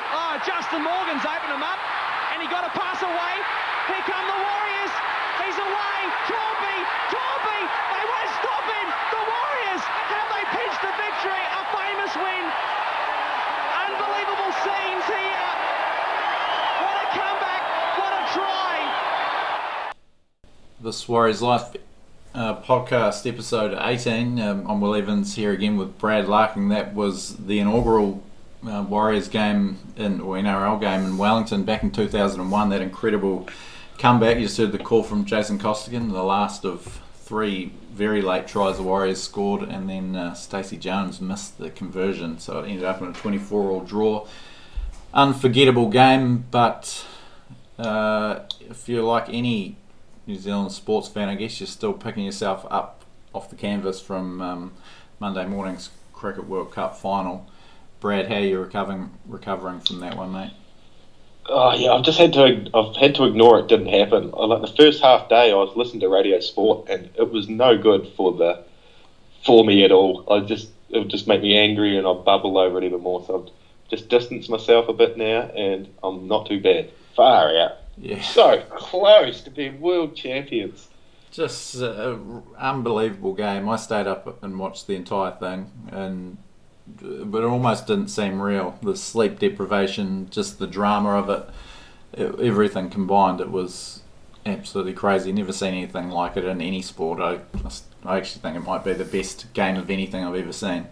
Oh, Justin Morgan's opened him up, and he got a pass away. Here come the Warriors. He's away. Torby, Torby, they won't stop him. The Warriors have they pinched the victory? A famous win. Unbelievable scenes here. What a comeback! What a try! This Warriors Life uh, podcast, episode 18. Um, I'm Will Evans here again with Brad Larkin. That was the inaugural uh, Warriors game in or NRL game in Wellington back in 2001. That incredible comeback. You just heard the call from Jason Costigan, the last of three very late tries the Warriors scored, and then uh, Stacey Jones missed the conversion, so it ended up in a 24-all draw. Unforgettable game, but uh, if you're like any New Zealand sports fan, I guess you're still picking yourself up off the canvas from um, Monday morning's Cricket World Cup final. Brad, how are you recovering recovering from that one, mate? Oh yeah, I've just had to. I've had to ignore it. Didn't happen. Like the first half day, I was listening to Radio Sport, and it was no good for the for me at all. I just it would just make me angry, and I'd bubble over it even more. So I've just distanced myself a bit now, and I'm not too bad. Far out. Yeah, So close to being world champions. just an unbelievable game. I stayed up and watched the entire thing, and but it almost didn't seem real. The sleep deprivation, just the drama of it, it everything combined, it was absolutely crazy. Never seen anything like it in any sport. I, I actually think it might be the best game of anything I've ever seen.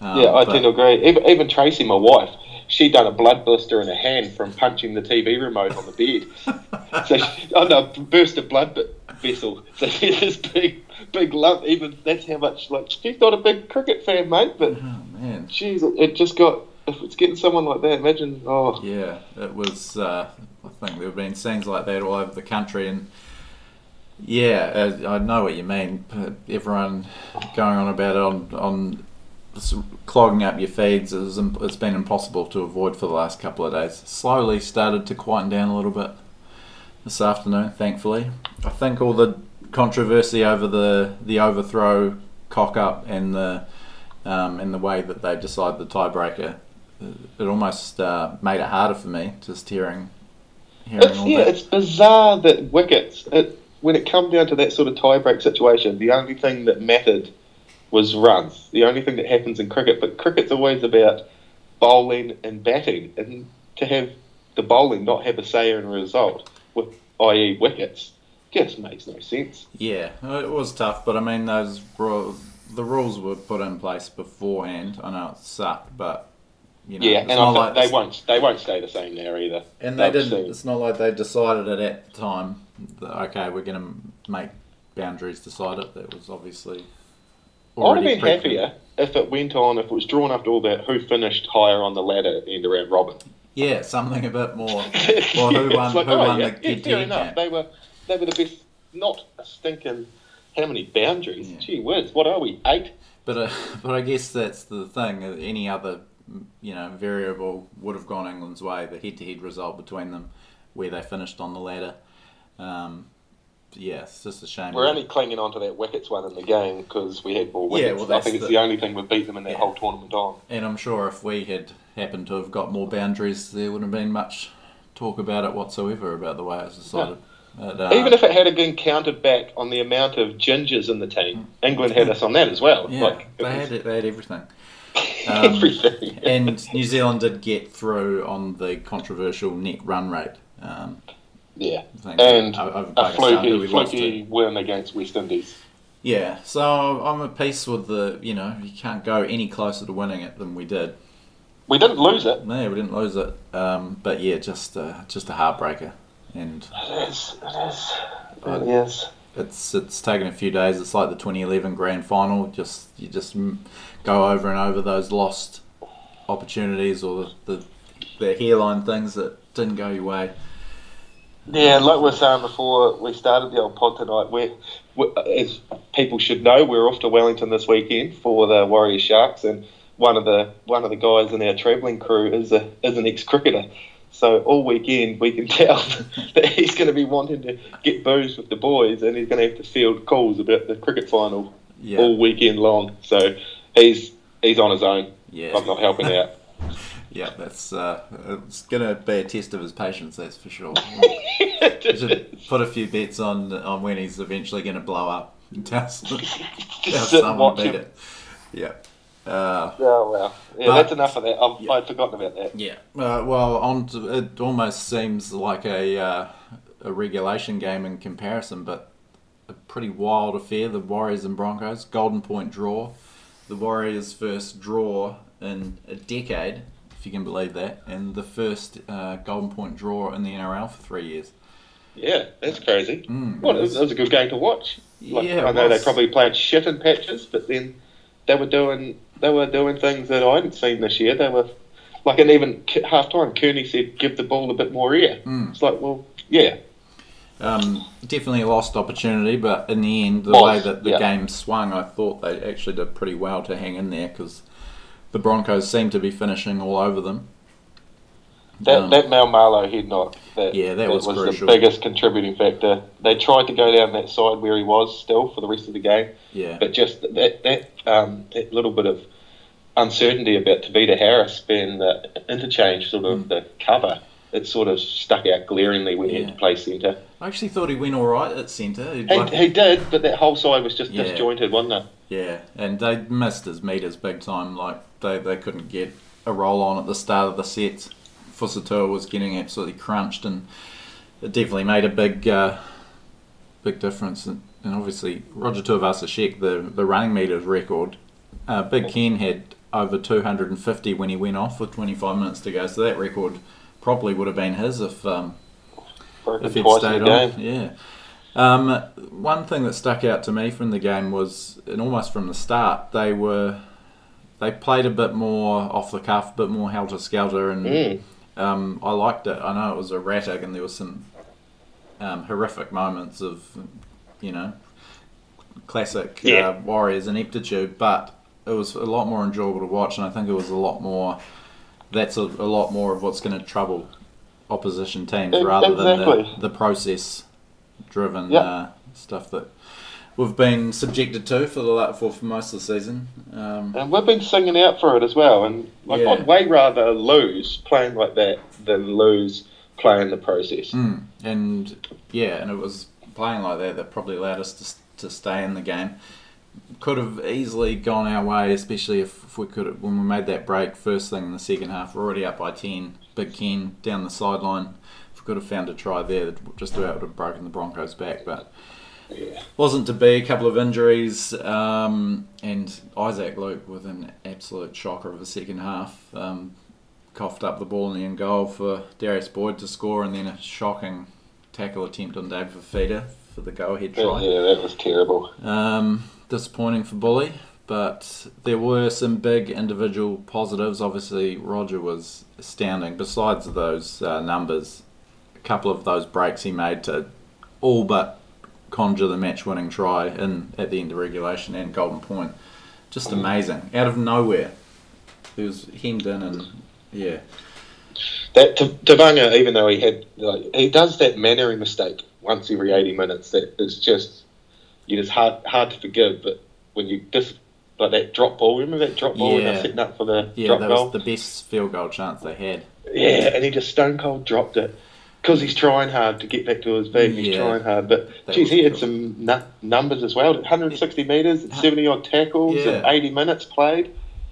Um, Yeah, I but- tend agree. Even, even Tracy, my wife, she done a blood blister in her hand from punching the TV remote on the bed. so she, oh no, burst a blood vessel. So she had this big, big lump. Even that's how much. Like she's not a big cricket fan, mate, but Oh man, she's it just got. If it's getting someone like that, imagine. Oh, Yeah, it was. Uh, I think there have been scenes like that all over the country, and yeah, uh, I know what you mean. Everyone going on about it on on clogging up your feeds is it's been impossible to avoid for the last couple of days. Slowly started to quieten down a little bit this afternoon, thankfully. I think all the controversy over the the overthrow cock up and the um, and the way that they decide the tiebreaker it almost uh, made it harder for me just hearing hearing it's all yeah, that. it's bizarre that wickets. It, when it come down to that sort of tiebreak situation, the only thing that mattered was runs. The only thing that happens in cricket, but cricket's always about bowling and batting, and to have the bowling not have a say in a result, with i.e. wickets, just makes no sense. Yeah, it was tough, but I mean those rules, the rules were put in place beforehand. I know it sucked, but you know, Yeah, and like they won't they won't stay the same there either. and they didn't. see. It's not like they decided it at the time. That, okay, we're going to make boundaries decide it. That was obviously. I'd have been happier if it went on, if it was drawn up to all that, who finished higher on the ladder end around Robin. Yeah, something a bit more. Well, Yeah, who won? like, who oh, won yeah, the yeah, fair enough. They were they were the best. Not a stinking. How many boundaries? Yeah. Gee whiz, what are we? Eight. But uh, but I guess that's the thing. Any other you know variable would have gone England's way. The head-to-head result between them, where they finished on the ladder. Um, yeah, it's just a shame. We're only clinging on to that wickets one in the game because we had more Yeah, wickets. well, I think it's the- the only thing we've beat them in that Yeah. whole tournament on. And I'm sure if we had happened to have got more boundaries, there wouldn't have been much talk about it whatsoever about the way it was decided. But, uh, Even if it had been counted back on the amount of gingers in the team, England had us on that as well. Yeah, like, they was had it, they had everything. Um, everything. and New Zealand did get through on the controversial net run rate. Um, yeah. And over a Pakistan, who we fluky, fluky win against West Indies. Yeah, so I'm at peace with the, you know, you can't go any closer to winning it than we did. We didn't lose it. No, we didn't lose it. Um, but yeah, just uh, just a heartbreaker. And It is. It is. It is. it's it's taken a few days. It's like the 2011 grand final. Just you just go over and over those lost opportunities or the the, the hairline things that didn't go your way. Yeah, like we were saying before we started the old pod tonight, we, we as people should know, we're off to Wellington this weekend for the Warriors Sharks, and one of the one of the guys in our travelling crew is a is an ex cricketer. So all weekend we can tell that he's going to be wanting to get booze with the boys, and he's going to have to field calls about the cricket final Yeah, all weekend long. So he's he's on his own. yeah. I'm not helping out. Yeah, that's uh, it's gonna be a test of his patience. That's for sure. Should put a few bets on on when he's eventually gonna blow up. Tell, tell Just someone beat him. it. Yeah. Uh, Oh well, yeah, But- that's enough of that. I've, Yeah. I'd forgotten about that. Yeah. Uh, well, on to, it almost seems like a uh, a regulation game in comparison, but a pretty wild affair. The Warriors and Broncos Golden Point draw. The Warriors' first draw in a decade, if you can believe that, and the first uh, Golden Point draw in the NRL for three years. Yeah, that's crazy. Mm, well, it it was, was- it was a good game to watch. Like, Yeah, I know was. they probably played shit in patches, but then they were doing they were doing things that I hadn't seen this year. They were like, and even half time, Kearney said, "Give the ball a bit more air." Mm. It's like, well, yeah, Um, definitely a lost opportunity, but in the end, the way that the yeah. game swung, I thought they actually did pretty well to hang in there because the Broncos seemed to be finishing all over them. That Um, that Maumalo head knock, that, Yeah, that was the crucial. biggest contributing factor. They tried to go down that side where he was still for the rest of the game, yeah, but just that that um, that little bit of uncertainty about Tavita Harris being the interchange, sort of the cover. It sort of stuck out glaringly when he had Mm. To play centre. I actually thought he went all right at centre. He, like- he did, but that whole side was just Yeah. disjointed, wasn't it? yeah, and they missed his meters big time. Like they, they couldn't get a roll on at the start of the set. Fusatua was getting absolutely crunched, and it definitely made a big uh, big difference. And, and obviously, Roger Tuivasa-Sheck, the the running meters record, uh, Big Ken had over 250 when he went off with 25 minutes to go. So that record probably would have been his if um, if he'd stayed on. Yeah. Um, one thing that stuck out to me from the game was, and almost from the start, they were they played a bit more off the cuff, a bit more helter skelter, and Mm. Um, I liked it. I know it was erratic, and there was some um, horrific moments of, you know, classic Yeah. uh, Warriors ineptitude, but it was a lot more enjoyable to watch, and I think it was a lot more. That's a, a lot more of what's going to trouble opposition teams E- rather than the, the process driven Yeah. uh, stuff that we've been subjected to for the for, for most of the season. Um, And we've been singing out for it as well. And like, Yeah. I'd way rather lose playing like that than lose playing the process. Mm, and yeah, and it was playing like that that probably allowed us to, to stay in the game. Could have easily gone our way, especially if, if we could have, when we made that break first thing in the second half. We're already up by ten. Big Ken down the sideline. If we could have found a try there, just about would have broken the Broncos back, but Yeah. wasn't to be. A couple of injuries, um, and Isaac Luke with an absolute shocker of a second half. Um, coughed up the ball in the end goal for Darius Boyd to score, and then a shocking tackle attempt on Dave Fifita for the go-ahead try. Yeah, that was terrible. Um, disappointing for Bully, but there were some big individual positives. Obviously, Roger was astounding. Besides those uh, numbers, a couple of those breaks he made to all but conjure the match-winning try in at the end of regulation and Golden Point, just amazing out of nowhere. He was hemmed in and yeah, That Tevaga, even though he had, like, he does that Mannery mistake once every eighty minutes. That is just, you just hard hard to forgive. But when you just like that drop ball, remember that drop ball when Yeah. they're setting up for the yeah, drop that goal? was the best field goal chance they had. Yeah, and he just stone cold dropped it because he's trying hard to get back to his feet. He's Yeah. trying hard, but geez, he had cool. some nu- numbers as well. 160 meters, and 70 odd tackles, and 80 minutes played.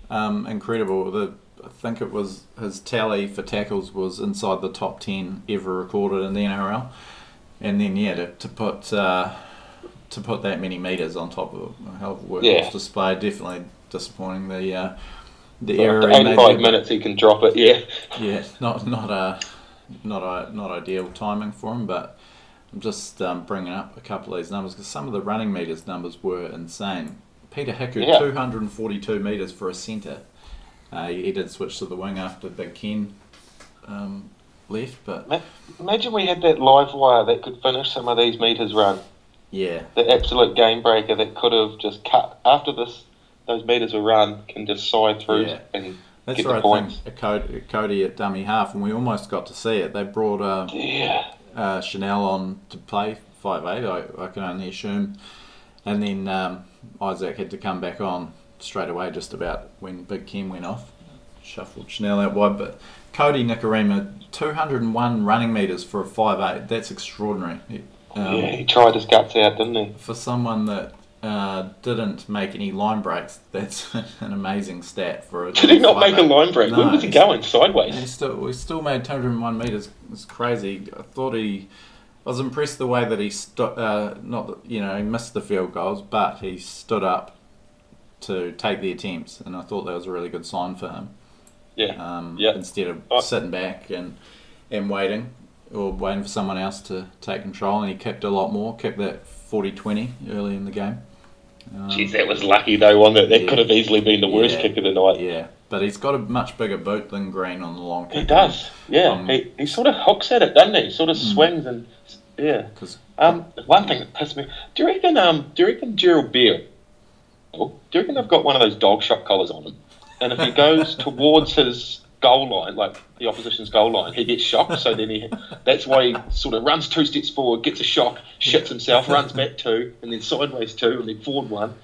Um, incredible. The I think it was his tally for tackles was inside the top ten ever recorded in the NRL, and then yeah, to, to put uh, to put that many meters on top of a hell of a workhorse Yeah. display, definitely disappointing. The uh, the After error he 85 minutes, he can drop it. Yeah, yeah, not not uh, not not ideal timing for him, but I'm just um, bringing up a couple of these numbers because some of the running meters numbers were insane. Peta Hiku, Yeah. 242 meters for a centre. Uh, he, he did switch to the wing after Big Ken um, left, but Ma- imagine we had that live wire that could finish some of these meters run. yeah, The absolute game breaker that could have just cut after this. Those meters were run can just side through Yeah. and that's get where the I think Cody, at dummy half, and we almost got to see it. They brought uh, Yeah, uh, Chanel on to play five eight. I, I can only assume, and then um, Isaac had to come back on straight away, just about when Big Ken went off. shuffled Chanel out wide, but Cody Nikorima, 201 running metres for a 5'8". That's extraordinary. Um, yeah, he tried his guts out, didn't he? For someone that uh, didn't make any line breaks, that's an amazing stat for a. Did he not make a line break? No, Where was he going? Sideways. He still, we still made 201 metres. It's crazy. I thought he. I was impressed the way that he stood. Uh, not that, you know he missed the field goals, but he stood up to take the attempts, and I thought that was a really good sign for him. Yeah. Um, Yeah. Instead of I- sitting back and and waiting or waiting for someone else to take control, and he kicked a lot more. Kicked that 40-20 early in the game. Um, Jeez, that was lucky though, one that that Yeah. could have easily been the worst Yeah. kick of the night. yeah, but he's got a much bigger boot than Green on the long kick. He does, yeah. Um, he, he sort of hooks at it, doesn't he? He sort of swings and yeah. Um, one thing that pissed me. Do you reckon? Um, do you reckon Gerard Beale? Do you reckon they've got one of those dog shot collars on him? And if he goes towards his goal line, like the opposition's goal line, he gets shocked. So then he, that's why he sort of runs two steps forward, gets a shock, shits himself, runs back two, and then sideways two, and then forward one.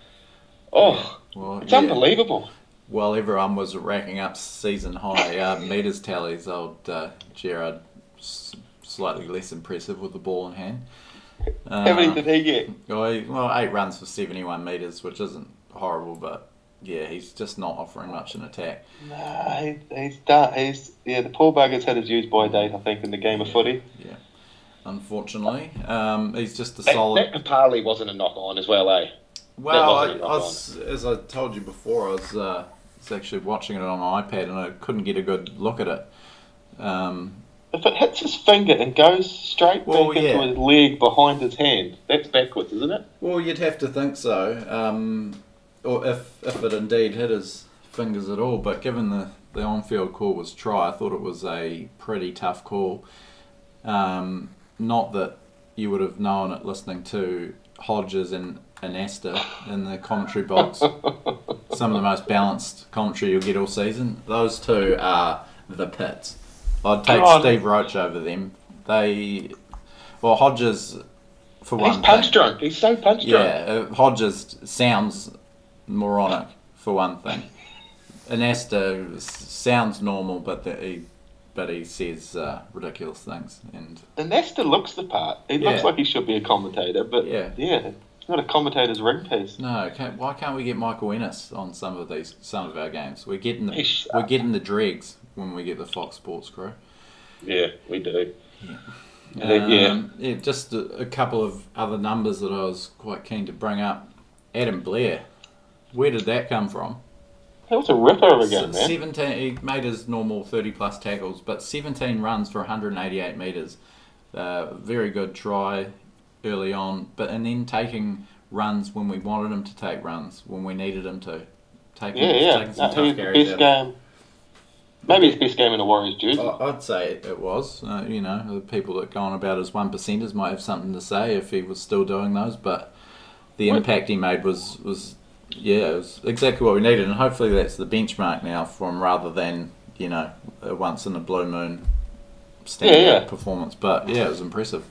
Oh, Well, it's yeah. unbelievable. While everyone was racking up season high uh, meters tallies, old uh, Gerard s- slightly less impressive with the ball in hand. Uh, How many did he get? well, well, eight runs for 71 meters, which isn't horrible, but yeah, he's just not offering much in attack. Nah, he, he's done. He's yeah. The poor bugger's had his use by date, I think, in the game of footy. Yeah, unfortunately, um, he's just a That, solid. that Papali wasn't a knock on as well, eh? Well, I, wasn't I a was, as I told you before, I was, uh, was actually watching it on my iPad and I couldn't get a good look at it. Um, If it hits his finger and goes straight Well, back yeah. into his leg behind his hand, that's backwards, isn't it? well, you'd have to think so, um, or if if it indeed hit his fingers at all. But given the the on-field call was try, I thought it was a pretty tough call. Um, not that you would have known it listening to Hodges and Anasta in the commentary box. Some of the most balanced commentary you'll get all season. Those two are the pits. I'd take. Steve Roach over them. They, well, Hodges for one. He's punch thing. drunk. He's so punch drunk. Yeah, Hodges sounds moronic for one thing. Anasta sounds normal, but that he, but he says uh, ridiculous things, and Anasta looks the part. He Yeah. looks like he should be a commentator, but Yeah. yeah, not a commentator's ring piece. no, can why can't we get Michael Ennis on some of these some of our games? We're getting the, shut we're getting the dregs when we get the Fox Sports crew. Yeah, we do. Yeah. yeah. Um, yeah, just a, a couple of other numbers that I was quite keen to bring up. Adam Blair, where did that come from? That was a ripper of a game, man. 17, he made his normal 30 plus tackles, but 17 runs for 188 metres. Uh, very good try early on, but and then taking runs when we wanted him to take runs, when we needed him to. Take, Yeah, yeah. taking some No, tough carries best out. game. Maybe his best game in the Warriors jersey. I'd say it was. Uh, you know, the people that go on about his one percenters might have something to say if he was still doing those, but the impact he made was was yeah, it was exactly what we needed, and hopefully that's the benchmark now for him rather than you know a once in a blue moon standout Yeah, yeah. performance. But yeah, it was impressive.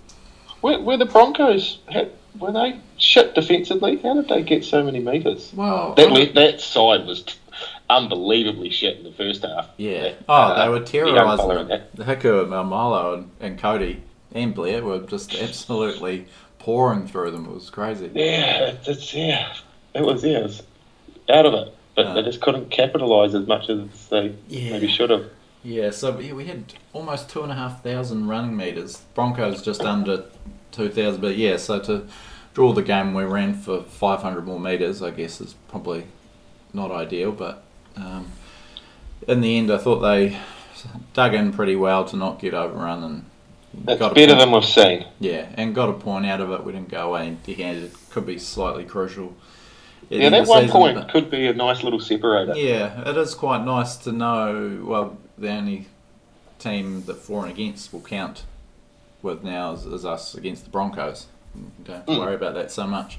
Were the Broncos had, were they shit defensively? How did they get so many meters? Well, That that side was t- unbelievably shit in the first half. yeah. That, Oh, uh, they were the young fella terrorising the Hiku and Maumalo and, and Cody and Blair were just absolutely pouring through them. It was crazy. Yeah, it's, it's yeah, it was yeah, it was out of it, but Uh, they just couldn't capitalise as much as they Yeah. maybe should have. Yeah, so we we had almost two and a half thousand running meters. Broncos just under two thousand, but yeah. So to draw the game, we ran for five hundred more meters. I guess is probably not ideal, but um, in the end, I thought they dug in pretty well to not get overrun and That's got better than we've seen. yeah, and got a point out of it. We didn't go away empty-handed. Could be slightly crucial. At the Yeah, that one season, point but- could be a nice little separator. yeah, it is quite nice to know. Well, the only team that for and against will count with now is, is us against the Broncos. You don't Mm. worry about that so much.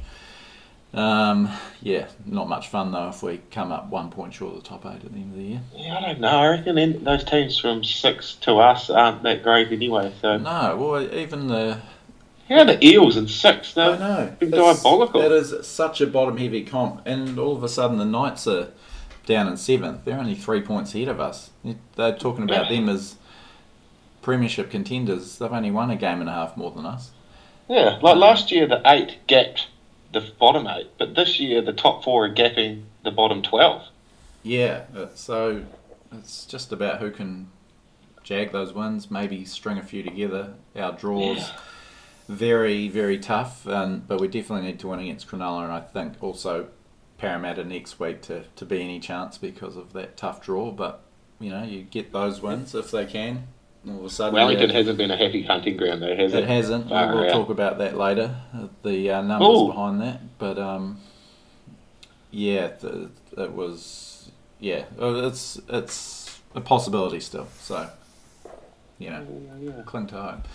Um, yeah, not much fun though if we come up one point short of the top eight at the end of the year. Yeah, I don't know. I reckon those teams from six to us aren't that great anyway. So No, well, even the how are the Eels in six? I They're know been It's- diabolical. That is such a bottom heavy comp, and all of a sudden the Knights are down in seventh. They're only three points ahead of us. They're talking about Yeah. them as premiership contenders. They've only won a game and a half more than us. Yeah, like last year the eight gapped the bottom eight, but this year the top four are gapping the bottom twelve. Yeah, uh, so it's just about who can jag those wins, maybe string a few together. Our draws Yeah. Very, very tough, and but we definitely need to win against Cronulla, and I think also Parramatta next week to, to be any chance because of that tough draw. But you know, you get those wins if they can. All of a sudden, Wellington hasn't been a happy hunting ground though, has it? it hasn't. we'll out. talk about that later. uh, The uh, numbers Ooh. behind that, but um, yeah, th it was yeah. It's it's a possibility still. So you know, Yeah, yeah. cling to hope.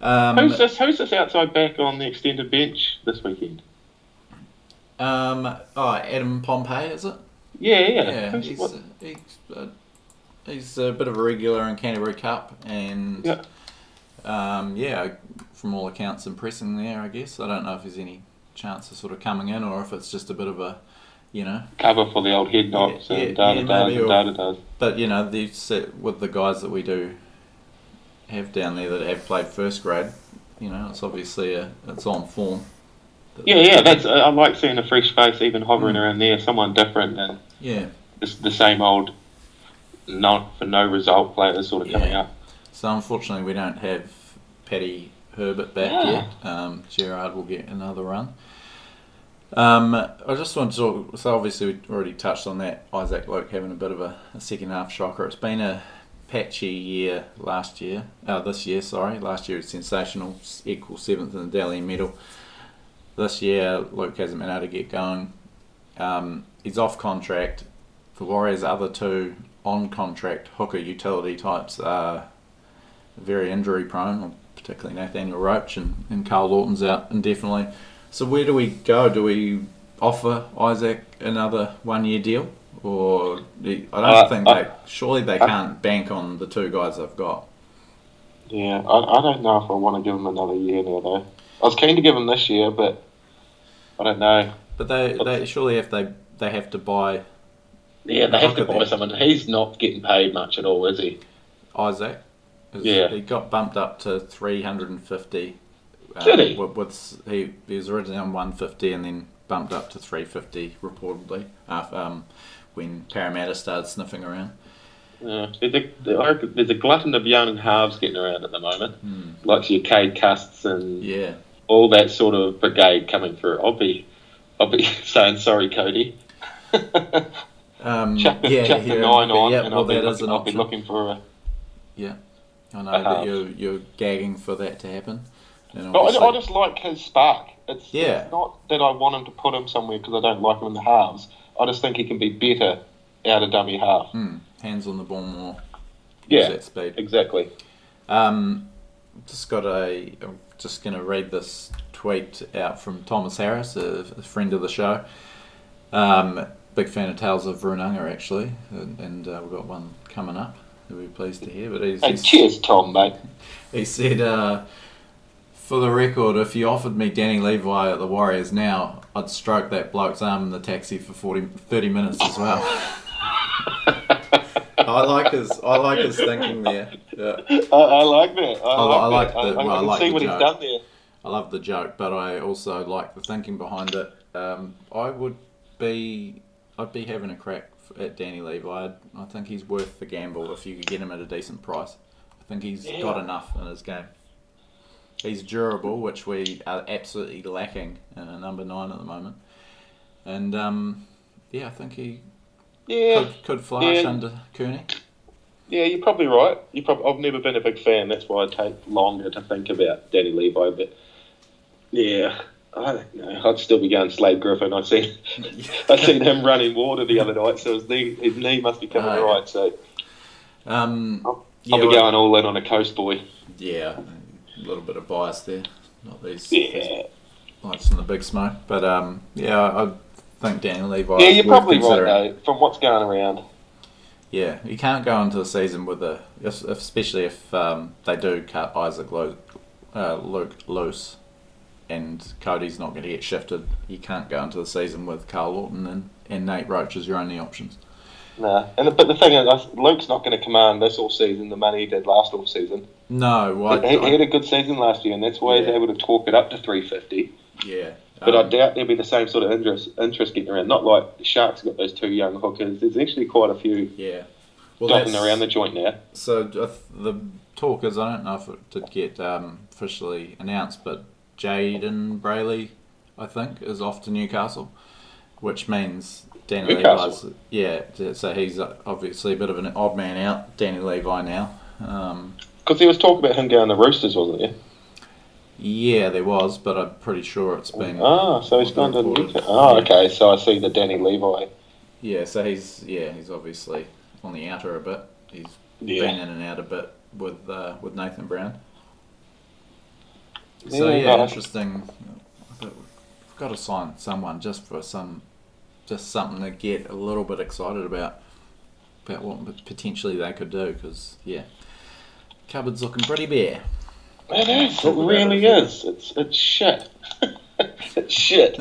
Um, Who's this? Who's this outside back on the extended bench this weekend? um, oh, Adam Pompey, is it? Yeah, yeah. Yeah, Who's- he's, he's, uh, he's a bit of a regular in Canterbury Cup, and Yeah. um, yeah, from all accounts, impressing there. I guess I don't know if there's any chance of sort of coming in, or if it's just a bit of a, you know. cover for the old head knocks Yeah, and yeah, data yeah, does maybe, and data. But you know, they've set with the guys that we do have down there that have played first grade. You know, it's obviously a, it's on form. Yeah, yeah. That's I like seeing a fresh face even hovering Mm. around there, someone different than yeah. just the same old, not for no result players sort of coming up. So unfortunately, we don't have Paddy Herbert back Yeah. yet. Um, Gerard will get another run. Um, I just want to talk. So obviously, we already touched on that. Isaac Luke having a bit of a, a second half shocker. It's been a patchy year last year. Uh, this year, sorry. Last year was sensational. Equal seventh in the Dally medal. This year, Luke hasn't been able to get going. Um, he's off contract. The Warriors' other two on contract hooker utility types are very injury prone, particularly Nathaniel Roache and, and Karl Lawton's out indefinitely. So where do we go? Do we offer Isaac another one year deal? Or I don't Uh, think I- they surely they I- can't bank on the two guys they've got. Yeah, I, I don't know if I want to give them another year now though. I was keen to give them this year, but I don't know. But they, they surely if they they have to buy Yeah, they have to buy that. someone. He's not getting paid much at all, is he? Isaac. is- Yeah. He got bumped up to 350. uh, Did he? With, with, he, he was originally on 150 and then bumped up to 350 reportedly after, um, when Parramatta started sniffing around. Yeah, there's a, there's a glutton of young halves getting around at the moment, Hmm. like your Cade Custs and Yeah. all that sort of brigade coming through. I'll be, I'll be saying sorry, Cody. Um, chuck yeah, chuck the yeah, nine on, yeah, and well, I'll, be looking, I'll be looking for a. I know that you're, you're gagging for that to happen. And But I, I just like his spark. It's, Yeah. it's not that I want him to put him somewhere because I don't like him in the halves. I just think he can be better out of dummy half. Hmm, hands on the ball more. Yeah, that speed. exactly. Um, just got a. I'm just going to read this tweet out from Thomas Harris, a, a friend of the show. Um, big fan of Tales of Runanga, actually, and, and uh, we've got one coming up. You'll be pleased to hear. But he's, Hey, he's- cheers, Tom, mate. he said, uh, for the record, if you offered me Danny Levi at the Warriors now, I'd stroke that bloke's arm in the taxi for 40, 30 minutes as well. I like his I like his thinking there. Yeah. I, I like that. I, I li- I like, like that. the- I, I, well, I can like see the what he's done there. I love the joke, but I also like the thinking behind it. Um, I would be, I'd be having a crack at Danny Levi. I'd, I think he's worth the gamble if you could get him at a decent price. I think he's Yeah. got enough in his game. He's durable, which we are absolutely lacking in a number nine at the moment. And um, yeah, I think he Yeah, could, could flourish Yeah. under Kearney. yeah, you're probably right. You probably, I've never been a big fan. That's why I take longer to think about Danny Levi. But yeah, I don't know. I'd still be going Slade Griffin. I seen I seen him running water the other night, so his knee his knee must be coming yeah. right. So Um, I'll, yeah, I'll be well- going all in on a coast boy. Yeah, a little bit of bias there. Not these, Yeah, lights in the big smoke, but um, yeah, I think Daniel Levi. yeah, you're probably right though. From what's going around. Yeah, you can't go into the season with a, especially if um, they do cut Isaac Luke, uh, Luke loose, and Cody's not going to get shifted. You can't go into the season with Karl Lawton and, and Nate Roache as your only options. Nah, and but the thing is, Luke's not going to command this off season the money he did last off season. No, well, I, he, he had a good season last year, and that's why he's able to talk it up to three fifty. yeah. But I um, doubt there'll be the same sort of interest interest getting around. Not like the Sharks got those two young hookers. There's actually quite a few Yeah. Well, dotting around the joint now. So the talk is, I don't know if it did get um, officially announced, but Jayden Brailey, I think, is off to Newcastle, which means Danny? Levi's. Yeah, so he's obviously a bit of an odd man out, Danny Levi now. Um, Because there was talk about him going to the Roosters, wasn't there? yeah, there was, but I'm pretty sure it's been. Ah, so he's gone to. Newcastle. Oh, Yeah. okay. So I see the Danny Levi. Yeah, so he's yeah he's obviously on the outer a bit. He's Yeah. been in and out a bit with uh, with Nathan Brown. So Yeah, yeah, interesting. We've got to sign someone just for some, just something to get a little bit excited about about what potentially they could do. Because yeah, cupboard's looking pretty bare. It is. It really it. is. It's it's shit. it's shit.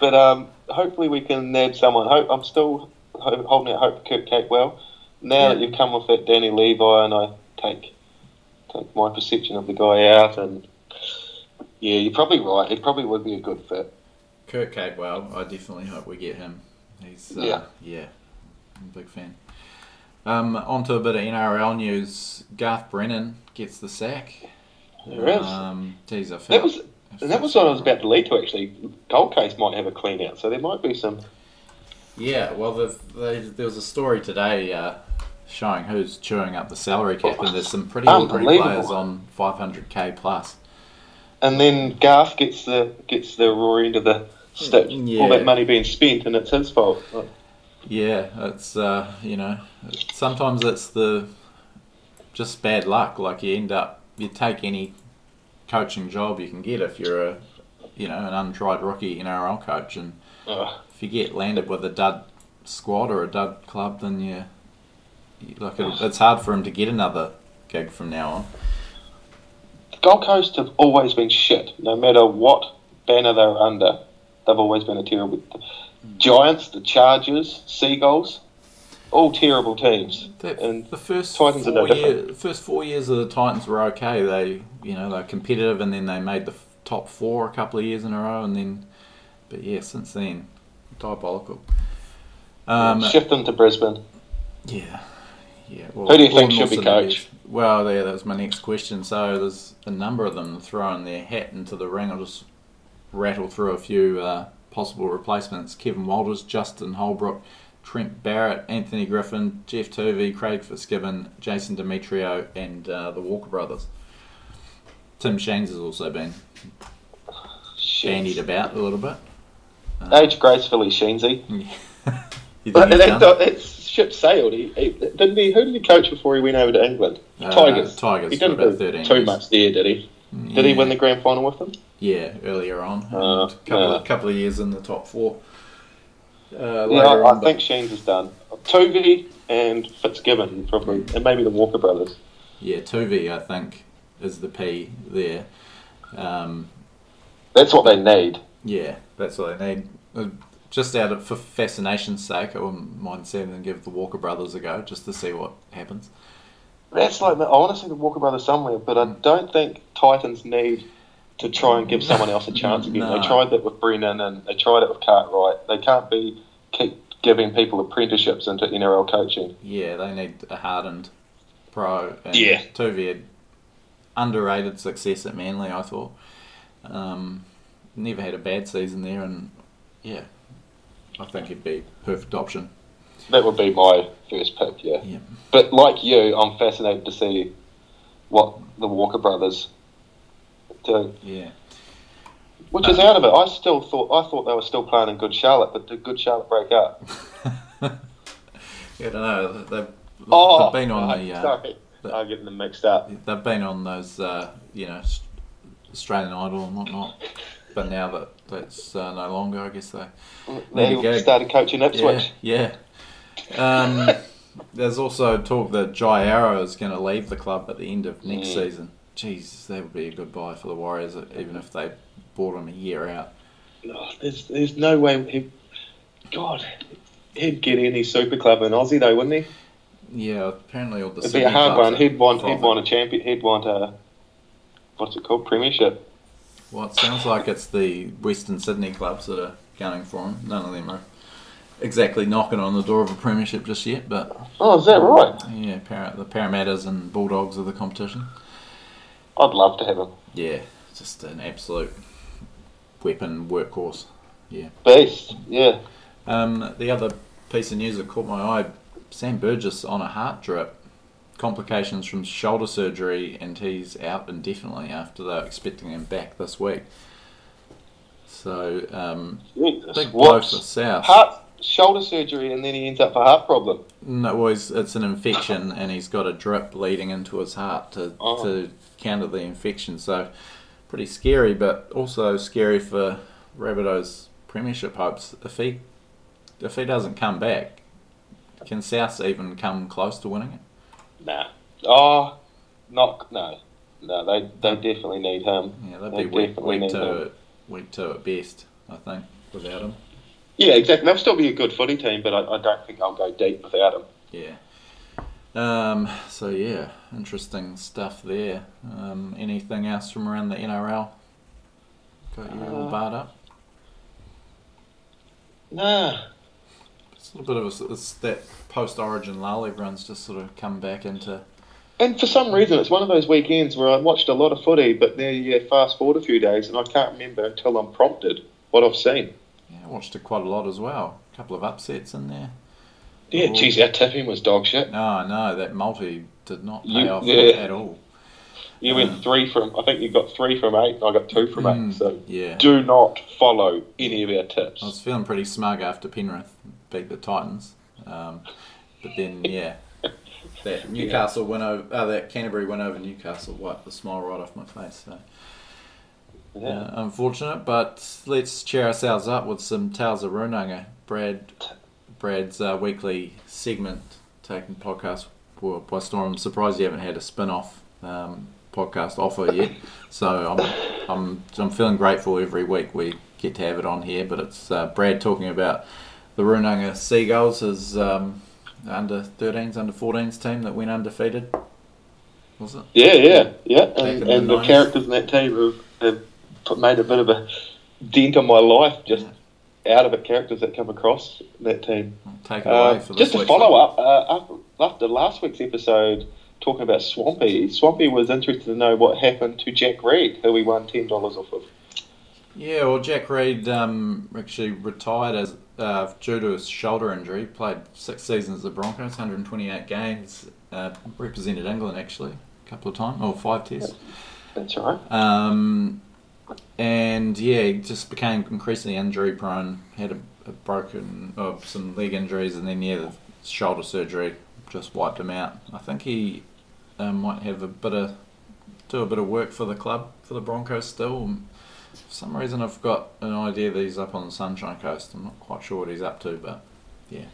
But um, hopefully we can nab someone. Hope I'm still holding out hope for Kurt Capewell. Now that you've come with that Danny Levi, and I take take my perception of the guy out, and yeah, you're probably right. He probably would be a good fit. Kurt Capewell, I definitely hope we get him. He's uh, Yeah. yeah, I'm a big fan. Um, on to a bit of NRL news. Garth Brennan gets the sack. There is. Um, geez, I that was that was what I was about to lead to. Actually, Gold Coast might have a clean out, so there might be some. Yeah, well, the, the, there was a story today uh, showing who's chewing up the salary cap, and there's some pretty ordinary Unbelievable. players on 500k plus. And then Garth gets the gets the raw end of the stick. Yeah. All that money being spent, and it's his fault. Yeah, it's uh, you know, sometimes it's the just bad luck. Like you end up, you take any coaching job you can get if you're a, you know, an untried rookie NRL coach, and Ugh. if you get landed with a dud squad or a dud club, then you, you like it, it's hard for him to get another gig from now on. The Gold Coast have always been shit. No matter what banner they're under, they've always been a terrible. Giants, the Chargers, Seagulls, all terrible teams. The, And the first Titans are four no year, the first four years of the Titans were okay. They, you know, they're competitive, and then they made the top four a couple of years in a row, and then, but yeah, since then, diabolical. Um, shift them to Brisbane. yeah, yeah. Well, Who do you think should be coach? is- Well, yeah, that was my next question. So there's a number of them throwing their hat into the ring. I'll just rattle through a few uh, possible replacements: Kevin Walters, Justin Holbrook, Trent Barrett, Anthony Griffin, Geoff Toovey, Craig Fitzgibbon, Jason Demetriou, and uh, the Walker brothers. Tim Sheens has also been bandied about a little bit. Age gracefully, Sheensy. But that, that ship sailed. He, he, didn't he? Who did he coach before he went over to England? Uh, Tigers. Tigers He didn't do 13 too years. much there, did he? Did he win the grand final with them? Yeah, earlier on. Uh, a couple, yeah. of, couple of years in the top four. Uh, Yeah, later I, on, I think Sheens is done. Toovey and Fitzgibbon probably, and maybe the Walker brothers. Yeah, Toovey, I think, is the P there. Um, That's what they need. yeah, that's what they need. Uh, Just out of for fascination's sake, I wouldn't mind seeing them give the Walker brothers a go, just to see what happens. That's like I want to see the Walker brothers somewhere, but I don't think Titans need to try and give someone else a chance again. No. They tried that with Brennan and they tried it with Cartwright. They can't be keep giving people apprenticeships into NRL coaching. Yeah, they need a hardened pro. And Yeah. Toovey had underrated success at Manly, I thought. Um, never had a bad season there, and yeah, I think he'd be a perfect option. That would be my first pick, yeah. Yeah. But like you, I'm fascinated to see what the Walker brothers do. Yeah. Which is out of it. I still thought I thought they were still playing in Good Charlotte, but did Good Charlotte break up? yeah, I don't know. They've, Oh, they've been on no, the. Uh, sorry, the- I'm getting them mixed up. they've been on those, uh, you know, Australian Idol and whatnot. But now that that's uh, no longer, I guess they. They started coaching Ipswich. Yeah, yeah. Um, there's also talk that Jai Arrow is going to leave the club at the end of next Mm. season. Jeez, that would be a good buy for the Warriors, even if they bought him a year out. No, there's there's no way. He, God, he'd get any super club in Aussie though, wouldn't he? Yeah, apparently all the It'd be a hard one. He'd want he'd want a champion. He'd want a what's it called? Premiership. Well, it sounds like it's the Western Sydney clubs that are gunning for him. None of them are exactly knocking on the door of a premiership just yet, but Oh, is that right? yeah, the Parramatta's and Bulldogs of the competition. I'd love to have him. Yeah, just an absolute weapon workhorse. Yeah, beast. Yeah. Um, the other piece of news that caught my eye: Sam Burgess on a heart drip, complications from shoulder surgery, and he's out indefinitely after they're expecting him back this week. So um, Jesus. big blow for South. heart shoulder surgery and then he ends up with a heart problem. No, well, he's, it's an infection, and he's got a drip leading into his heart to Oh. to counter the infection. So, pretty scary, but also scary for Rabbitohs' premiership hopes. If he if he doesn't come back, can South even come close to winning it? Nah. Oh, not no. No, they they definitely need him. Yeah, they'd They be weak need two, him. at, two at best. I think without him. Yeah, exactly. They'll still be a good footy team, but I, I don't think I'll go deep without him. Yeah. Um, so yeah, interesting stuff there. Um, anything else from around the NRL? Got you all Uh, barred up. Nah. It's a little bit of a, it's that post-Origin lull. Everyone's just sort of come back into. And for some reason, it's one of those weekends where I watched a lot of footy, but then you fast forward a few days, and I can't remember until I'm prompted what I've seen. Yeah, I watched it quite a lot as well. A couple of upsets in there. Yeah, Oh. geez, our tipping was dog shit. No, no, that multi did not pay You- off yeah. at all. You went three from, I think you got three from eight, I got two from Mm, eight. So Yeah, do not follow any of our tips. I was feeling pretty smug after Penrith beat the Titans, um, but then yeah, that Newcastle win over, uh, that Canterbury win over Newcastle wiped the smile right off my face. So. Yeah. Unfortunate, but let's cheer ourselves up with some Tales of Runanga. Brad, Brad's uh, weekly segment taking podcast by by storm. I'm surprised you haven't had a spin-off um, podcast offer yet. So I'm, I'm, I'm feeling grateful every week we get to have it on here. But it's uh, Brad talking about the Runanga Seagulls, his um, under 13s, under 14s team that went undefeated. Was it? Yeah, yeah, yeah. Back in And, the and the characters in that team have, have put, made a bit of a dent on my life just out of it. Characters that come across that team. Take it away Uh, for this just a week's follow up uh, after, after last week's episode, talking about Swampy. Swampy was interested to know what happened to Jack Reed, who we won ten dollars off of. Yeah, well, Jack Reed um, actually retired as uh, due to his shoulder injury. Played six seasons at the Broncos, 128 games. Uh, represented England actually a couple of times, or five tests. That's right. Um, and yeah, he just became increasingly injury prone. Had a, a broken, uh, some leg injuries, and then yeah, the shoulder surgery just wiped him out. I think he um, might have a bit of do a bit of work for the club for the Broncos still. For some reason, I've got an idea that he's up on the Sunshine Coast. I'm not quite sure what he's up to, but yeah,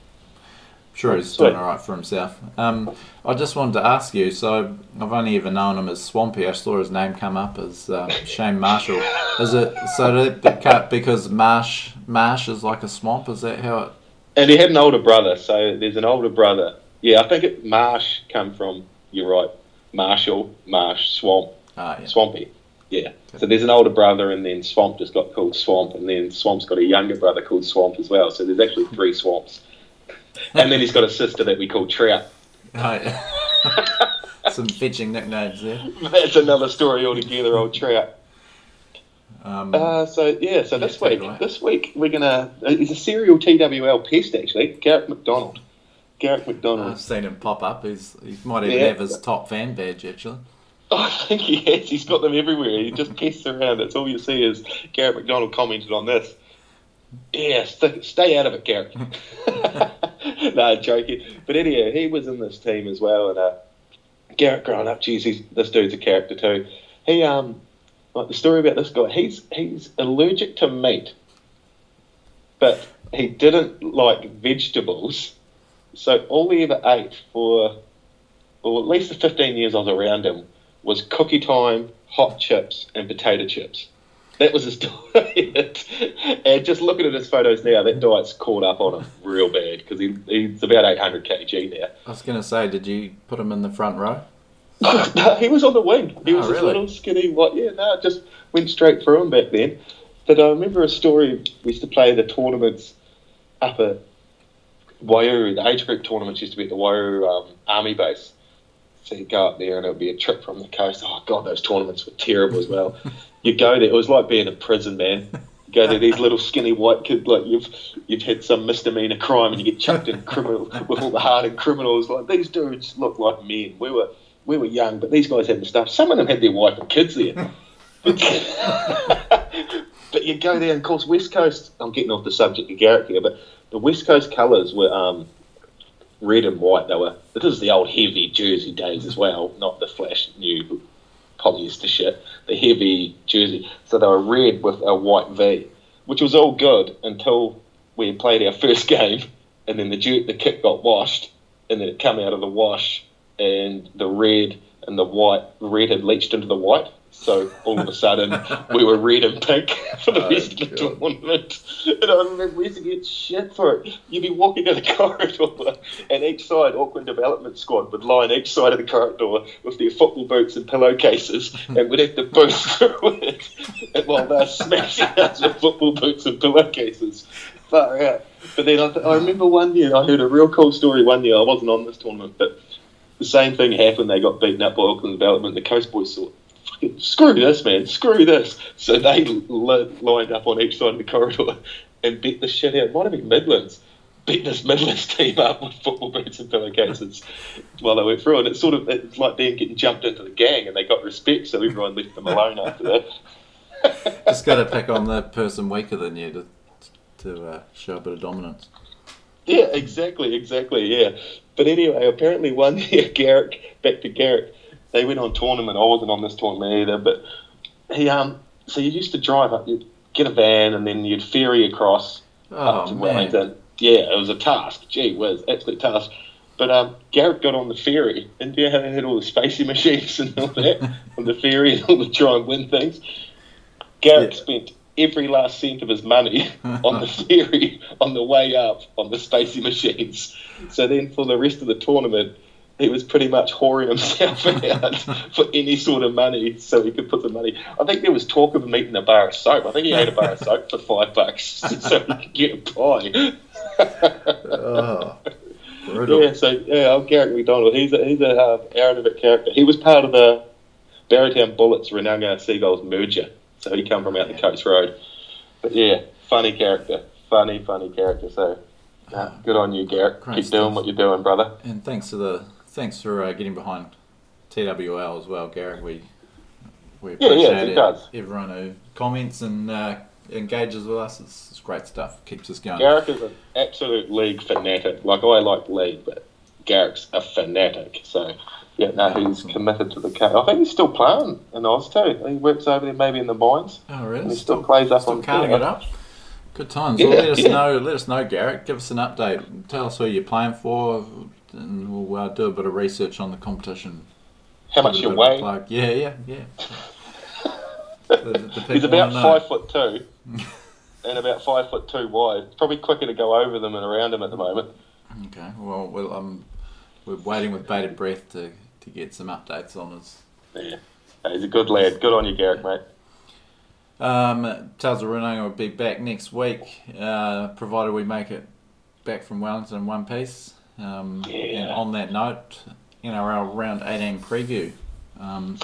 sure he's doing all right for himself. Um, I just wanted to ask you. So I've only ever known him as Swampy. I saw his name come up as uh, Shane Marshall. Is it so? Did it cut because Marsh Marsh is like a swamp? Is that how it? And he had an older brother, so there's an older brother. Yeah, I think it Marsh come from. You're right, Marshall, Marsh, Swamp, Ah, yeah. Swampy. Yeah. So there's an older brother, and then Swamp just got called Swamp, and then Swamp's got a younger brother called Swamp as well. So there's actually three Swamps. And then he's got a sister that we call Trout. Oh, yeah. Some fetching nicknames there. That's another story altogether, old Trout. Um, Uh, so yeah, so Yeah, this week, away. this week we're gonna. uh, He's a serial TWL pest actually. Garrett McDonald. Garrett McDonald. I've seen him pop up. He's he might even Yeah. have his top fan badge actually. I think he has. He's got them everywhere. He just pests around. That's all you see is Garrett McDonald commented on this. Yeah, st- stay out of it, Garrett. no, joking. But anyhow, he was in this team as well. And uh, Garrett growing up, geez, he's, this dude's a character too. He um, like the story about this guy. He's he's allergic to meat, but he didn't like vegetables. So all he ever ate for, well, at least the 15 years I was around him, was cookie time, hot chips, and potato chips. That was his diet. and just looking at his photos now, that diet's caught up on him real bad because he, he's about 800 kg now. I was going to say, did you put him in the front row? no, he was on the wing. He Oh, was really? little skinny what? Yeah, no, just went straight through him back then. But I remember a story. We used to play the tournaments up at Wairau. The age group tournaments used to be at the Wairau um, Army base. So you go up there and it would be a trip from the coast. Oh god, those tournaments were terrible as well. you go there, it was like being in prison, man. You go there, these little skinny white kids, like you've you've had some misdemeanor crime and you get chucked in criminal with all the hardened criminals. Like these dudes look like men. We were we were young, but these guys had the stuff. Some of them had their wife and kids there. But, you go there, and of course, West Coast. I'm getting off the subject of Garrett here, but the West Coast colours were um, red and white. They were. This is the old heavy jersey days as well, not the flash new polyester shit. The heavy jersey. So they were red with a white V, which was all good until we played our first game, and then the the kit got washed, and then it came out of the wash, and the red and the white, red had leached into the white. So all of a sudden, we were red and pink for the Oh, rest of the God. tournament. And I remember we used to get shit for it. You'd be walking down the corridor, and each side, Auckland Development Squad would line each side of the corridor with their football boots and pillowcases, hmm. and we'd have to boost through it and while they're smashing us with football boots and pillowcases. Far out. But then I, th- I remember one year, I heard a real cool story one year. I wasn't on this tournament, but the same thing happened. They got beaten up by Auckland Development. The Coast Boys "Fucking screw this, man, screw this. So they li- lined up on each side of the corridor and beat the shit out. Might have been Midlands. Beat this Midlands team up with football boots and pillowcases while they went through. And it's sort of it's like them getting jumped into the gang and they got respect, so everyone left them alone after that. Just got to pick on the person weaker than you to to uh, show a bit of dominance. Yeah, exactly, exactly, yeah. But anyway, apparently one year, Garrick, back to Garrick, they went on tournament. I wasn't on this tournament either, but he, um, so you used to drive up, you'd get a van and then you'd ferry across up Oh to man, Wellington. Yeah, it was a task. Gee whiz, absolute task. But um, Garrett got on the ferry, and do you know how they had all the spacey machines and all that on the ferry and all the try and win things? Garrett Yeah. spent every last cent of his money on the ferry on the way up on the spacey machines. So then for the rest of the tournament, he was pretty much whoring himself out for any sort of money so he could put the money. I think there was talk of him eating a bar of soap. I think he ate a bar of soap for five bucks so he could get by. oh, brutal. Yeah, so yeah, I'm Garrett McDonald. He's a he's a uh, Aerodynamic character. He was part of the Barrytown Bullets Runanga Seagulls merger, so he come from out the Coast Road. But yeah, funny character, funny funny character. So uh, good on you, Garrett. Great Keep doing what you're doing, brother. And thanks to the thanks for uh, getting behind TWL as well, Gareth. We we Yeah, yeah, appreciate he it. does. Everyone who comments and uh, engages with us, it's, it's great stuff. Keeps us going. Garrick is an absolute league fanatic. Like I like league, but Garrick's a fanatic. So yeah, no, he's Awesome. committed to the code. I think he's still playing in Oz too. He works over there, maybe in the mines. Oh, really? He still plays up still on Twitter. it up. Good times. Yeah, well, let us yeah. know. Let us know, Garrett. Give us an update. Tell us who you're playing for, and we'll uh, do a bit of research on the competition. How much Give it a you bit of a weigh? plug. Yeah, yeah, yeah. The- the He's about five foot two, and about five foot two wide. It's probably quicker to go over them and around them at the moment. Okay. Well, well, um, we're waiting with bated breath to, to get some updates on us. Yeah, he's a good lad. Good on you, Garrick, mate. Um, Tales of will be back next week, uh, provided we make it back from Wellington in one piece. Um, Yeah. And on that note, NRL round 18 preview. Um,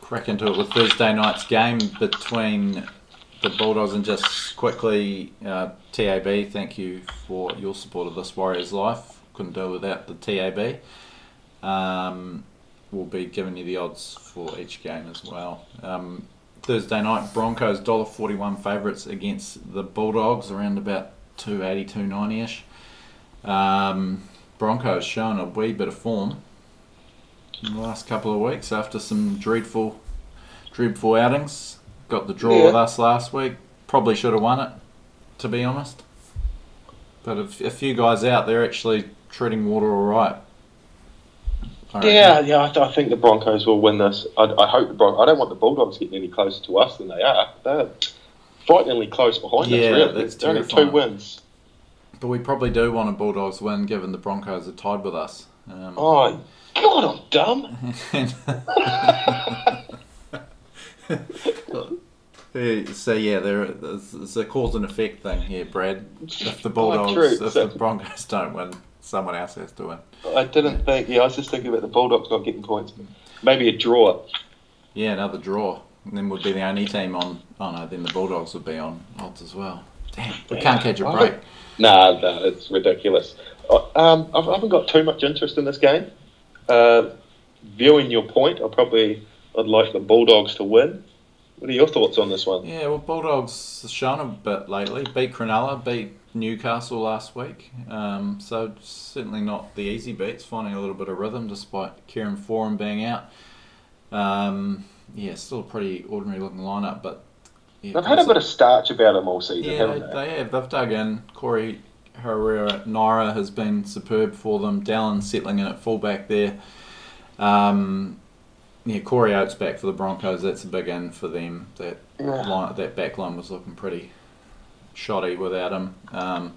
crack into it with Thursday night's game between the Bulldogs and just quickly, uh, TAB, thank you for your support of this Warriors Life. Couldn't do it without the TAB. Um, we'll be giving you the odds for each game as well. Um, Thursday night, Broncos $1.41 favourites against the Bulldogs, around about 280, 290 ish. Um, Broncos showing a wee bit of form in the last couple of weeks after some dreadful, dreadful outings. Got the draw Yeah. with us last week. Probably should have won it, to be honest. But a, few guys out, they're actually treading water all right. Yeah, yeah. I, th- I think the Broncos will win this. I, I hope the Bron- I don't want the Bulldogs getting any closer to us than they are. They're frighteningly close behind Yeah, us. Really, that's only two wins. But we probably do want a Bulldogs win, given the Broncos are tied with us. Um, Oh God, I'm dumb. So yeah, there it's it's a cause and effect thing here, Brad. If the Oh, Bulldogs, true. if So- the Broncos don't win, someone else has to win. I didn't think. Yeah, I was just thinking about the Bulldogs not getting points. Maybe a draw. Yeah, another draw. And then we'd be the only team on. Oh no, then the Bulldogs would be on odds as well. Damn, we Yeah. can't catch a break. Nah, nah, it's ridiculous. Uh, Um, I haven't got too much interest in this game. Uh, viewing your point, I probably I'd like the Bulldogs to win. What are your thoughts on this one? Yeah, well, Bulldogs have shown a bit lately. Beat Cronulla, beat Newcastle last week. Um, so certainly not the easy beats. Finding a little bit of rhythm despite Kieran Foran being out. Um, yeah, still a pretty ordinary looking lineup, but yeah, They've had a bit of starch about them all season, Yeah, haven't they, they? they have. They've dug in. Corey Harawira-Naera has been superb for them. Dallin settling in at fullback there. Um, yeah, Corey Oates back for the Broncos. That's a big in for them. That Yeah. line, that back line was looking pretty shoddy without him. Um,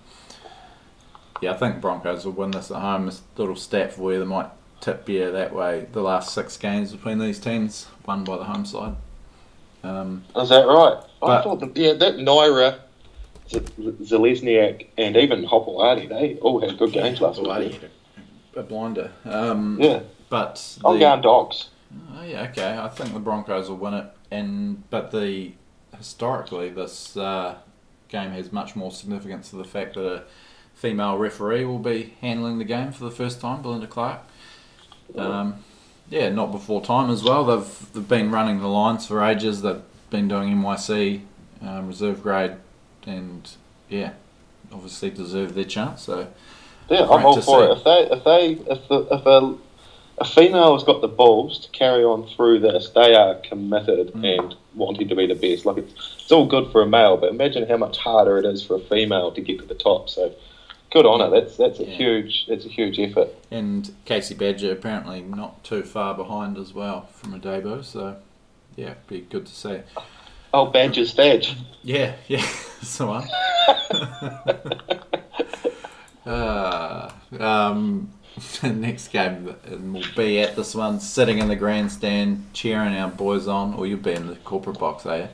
yeah, I think Broncos will win this at home. This little stat for you that might tip you that way. The last six games between these teams won by the home side. Um, Is that right? I thought that, yeah, that Naera, Z- Zelezniak, and even Hopoate, they all had good games last Bloody week. a, a blinder. Um, Yeah, But I'm the, going Dogs. Oh, yeah, okay. I think the Broncos will win it, and but the historically this uh, game has much more significance to the fact that a female referee will be handling the game for the first time, Belinda Clark. Um, yeah, not before time as well. They've they've been running the lines for ages. They've been doing NYC um, reserve grade, and yeah, obviously deserve their chance. So Yeah, I'm all for see. it. If they, if they, if the, if a, a female has got the balls to carry on through this, they are committed Mm. and wanting to be the best. Like it's, it's all good for a male, but imagine how much harder it is for a female to get to the top. So, good on her. That's that's a Yeah. huge that's a huge effort. And Kasey Badger apparently not too far behind as well from a debut, so yeah, be good to see. Oh, Badger's Badge. Yeah, yeah, the uh, um, next game we'll be at this one, sitting in the grandstand, cheering our boys on, or you'll be in the corporate box, are you?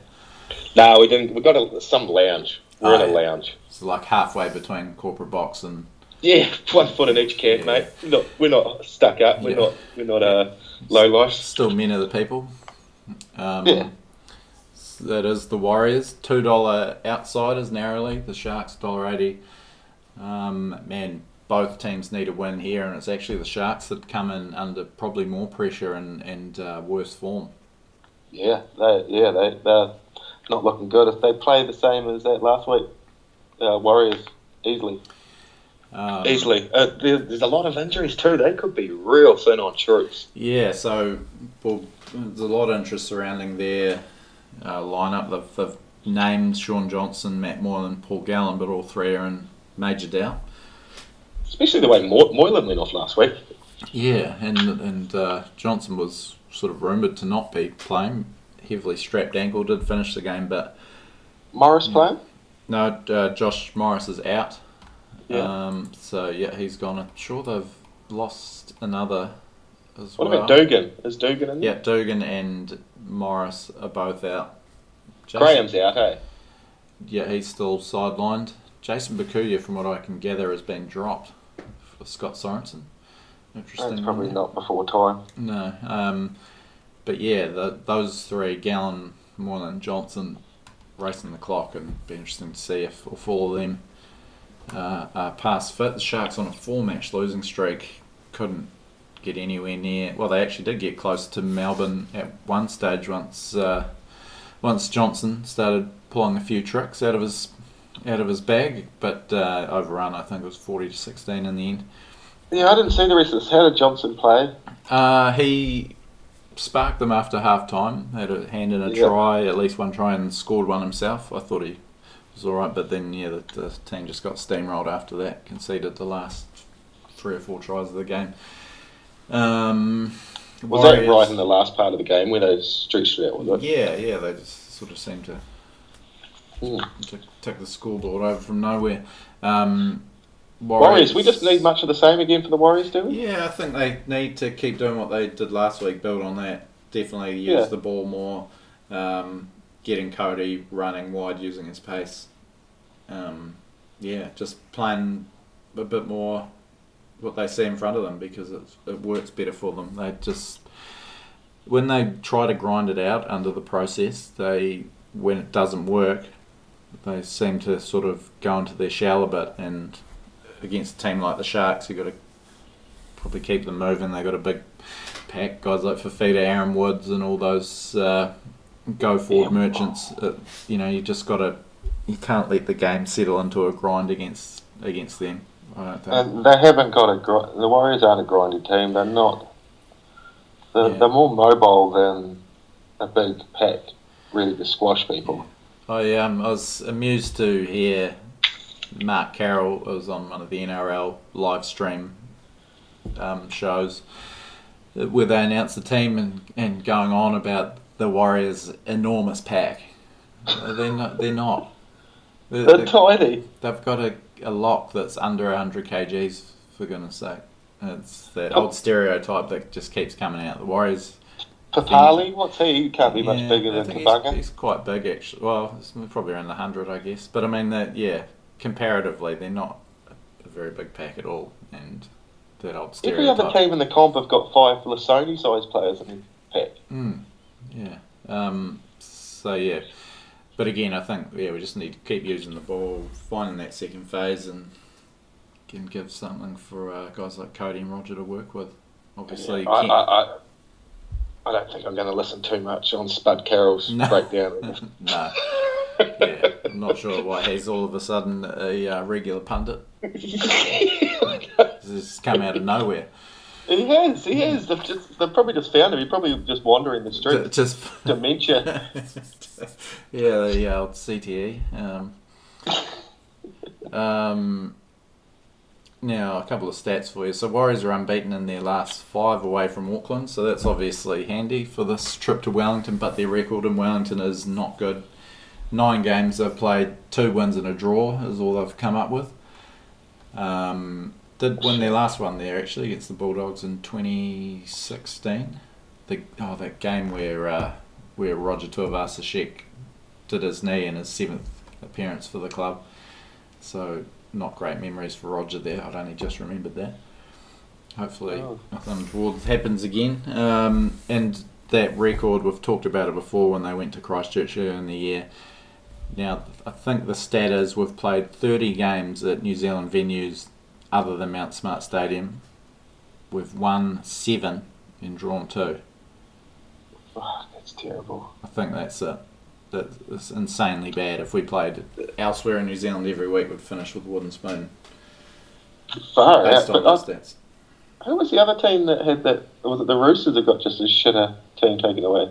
No, we didn't. We got a, some lounge. We're in Oh, a yeah. lounge. It's like halfway between corporate box and Yeah, one foot in each camp, Yeah. mate. We're not, we're not stuck up. We're Yeah. not we're not uh, low life. still men of the people. Um, Yeah. That is the Warriors. Two dollar outsiders narrowly. The Sharks dollar eighty. Um, man, both teams need a win here, and it's actually the Sharks that come in under probably more pressure and and uh, worse form. Yeah, they yeah they they're not looking good. If they play the same as that last week, uh, Warriors easily Um, easily. Uh, there, there's a lot of injuries too. They could be real thin on troops. Yeah, so well, there's a lot of interest surrounding their uh, lineup. They've, they've named Shaun Johnson, Matt Moylan, Paul Gallen, but all three are in major doubt. Especially the way Mo- Moylan went off last week. Yeah, and and uh, Johnson was sort of rumoured to not be playing. Heavily strapped ankle, did finish the game, but Morris playing. No, uh, Josh Morris is out. Yeah. Um, so yeah, he's gone. I'm sure they've lost another as What well. about Dugan? Is Dugan in there? Yeah, Dugan and Morris are both out. Jason- Graham's out. Hey. Yeah, he's still sidelined. Jason Bukuya, from what I can gather, has been dropped for Scott Sorensen. Interesting. That's probably not before time. No. Um, but yeah, the, those three, Gallen, Moylan, Johnson, racing the clock, and be interesting to see if, if all of them uh, are past fit. The Sharks on a four-match losing streak couldn't get anywhere near. Well, they actually did get close to Melbourne at one stage once uh, once Johnson started pulling a few tricks out of his out of his bag, but uh, overrun. I think it was forty to sixteen in the end. Yeah, I didn't see the rest of this. How did Johnson play? Uh, he sparked them after half time, had a hand in a Yeah. try, at least one try, and scored one himself. I thought he was alright, but then, yeah, the, the team just got steamrolled after that, conceded the last three or four tries of the game. Um, Was Warriors- that right in the last part of the game where they stretched it out? Was it? Yeah, yeah, they just sort of seemed to Hmm. to take the scoreboard over from nowhere. Um, Warriors, we just need much of the same again for the Warriors, do we? Yeah, I think they need to keep doing what they did last week, build on that. Definitely use Yeah. the ball more, um, getting Cody running wide, using his pace. Um, yeah, just playing a bit more what they see in front of them because it, it works better for them. They just when they try to grind it out under the process, they when it doesn't work, they seem to sort of go into their shell a bit. And against a team like the Sharks, you've got to probably keep them moving. They've got a big pack, guys like Fifita, Aaron Woods, and all those uh, go forward Yeah. merchants. Uh, you know, you just got to you can't let the game settle into a grind against against them. I don't think. And they haven't got a gr- the Warriors aren't a grindy team. They're not. They're, Yeah. they're more mobile than a big pack, really to squash people. I um I was amused to hear Mark Carroll was on one of the NRL live stream um, shows where they announced the team and, and going on about the Warriors' enormous pack. They're not. They're not. They're- They're they're- tiny. they've got a, a lock that's under 100 kgs, for goodness sake. It's that Oh. old stereotype that just keeps coming out. The Warriors Papali, what's he? He can't be much bigger than Kabanga. he's, he's quite big, actually. Well, it's probably around the hundred, I guess. But I mean, that yeah, comparatively, they're not a very big pack at all, and that old Every stereotype. other team in the comp have got five Lasoni sized players in their pack. Mm, yeah. Um, so yeah, but again, I think yeah, we just need to keep using the ball, finding that second phase, and can give something for uh, guys like Cody and Roger to work with. Obviously, I, I, I, I don't think I'm going to listen too much on Spud Carroll's No. breakdown. no. Yeah, I'm not sure why he's all of a sudden a uh, regular pundit. This has come out of nowhere. he has, he has. They've, just, they've probably just found him. He's probably just wandering the streets. Just Dementia. yeah, the old CTE. Um, um, now, a couple of stats for you. So, Warriors are unbeaten in their last five away from Auckland, so that's obviously handy for this trip to Wellington, but their record in Wellington is not good. Nine games they've played, two wins and a draw is all they've come up with. Um, did win their last one there actually against the Bulldogs in 2016. The, oh, that game where uh, where Roger Tuivasa-Sheck did his knee in his seventh appearance for the club. So not great memories for Roger there. I'd only just remembered that. Hopefully Oh. nothing untoward happens again. Um, and that record we've talked about it before when they went to Christchurch earlier in the year. Now I think the stat is we've played 30 games at New Zealand venues other than Mount Smart Stadium. We've won seven and drawn two. Oh, that's terrible. I think that's it. That's insanely bad. If we played elsewhere in New Zealand every week, we'd finish with wooden spoon Far out. on those stats. who was the other team that had that? Was it the Roosters that got just a shitter team taken away?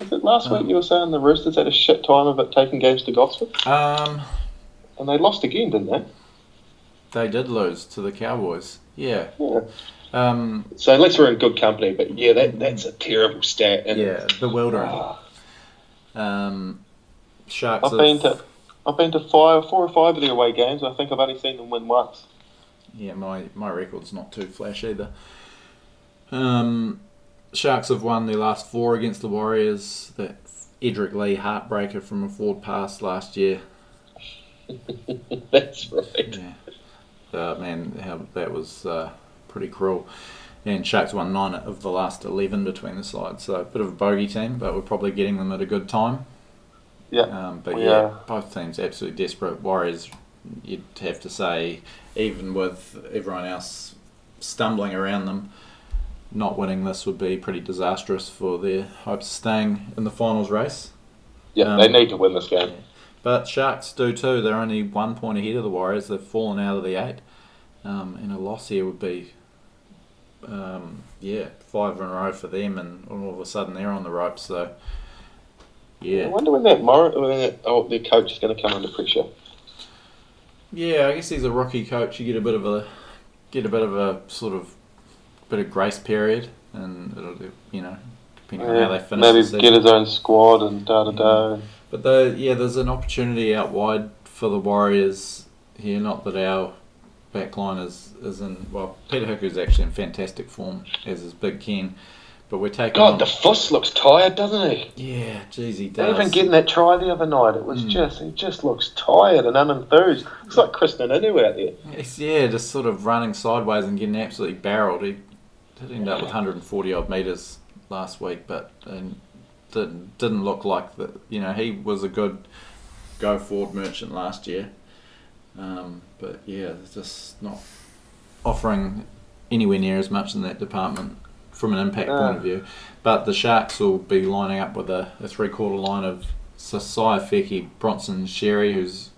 Was it last Oh. week you were saying the Roosters had a shit time of it taking games to Gosford? Um, And they lost again, didn't they? they did lose to the Cowboys. Yeah. Yeah. Um, So unless we're in good company, but yeah, that that's a terrible stat. And, yeah. Bewildering. Ah, Um, Sharks. I've been to I've been to five, four or five of the away games. I think I've only seen them win once. Yeah, my, my record's not too flash either. Um, Sharks have won their last four against the Warriors. That Edrick Lee heartbreaker from a forward pass last year. That's right. Yeah. Uh, man, how, that was uh, pretty cruel. And Sharks won nine of the last 11 between the sides. So a bit of a bogey team, but we're probably getting them at a good time. Yeah. Um, but We yeah, are. both teams absolutely desperate. Warriors, you'd have to say, even with everyone else stumbling around them, not winning this would be pretty disastrous for their hopes of staying in the finals race. Yeah, Um, they need to win this game. But Sharks do too. They're only one point ahead of the Warriors. They've fallen out of the eight. Um, and a loss here would be, um, yeah, five in a row for them, and all of a sudden they're on the ropes. So, yeah. I wonder when that Mor- when that, oh, their coach is going to come under pressure. yeah. I guess he's a rookie coach. You get a bit of a, get a bit of a sort of bit of grace period, and it'll you know depending on how they finish. maybe the get his own squad and da da da. But the, yeah, there's an opportunity out wide for the Warriors here. Not that our backline is, is in. Well, Peta Hiku's actually in fantastic form, as is Big Ken. But we're taking. God, on, the fuss looks tired, doesn't he? yeah, geez, he does. Even getting that try the other night, it was Mm. just he just looks tired and unenthused. Looks like Krisnan Inu out there. It's, yeah, just sort of running sideways and getting absolutely barreled. He did end up with 140 odd metres last week, but um, didn't, didn't look like that. You know, he was a good go forward merchant last year. Um, but yeah, just not offering anywhere near as much in that department from an impact No. point of view. But the Sharks will be lining up with a, a three quarter line of Sosaia Feki, Bronson Xerri, who's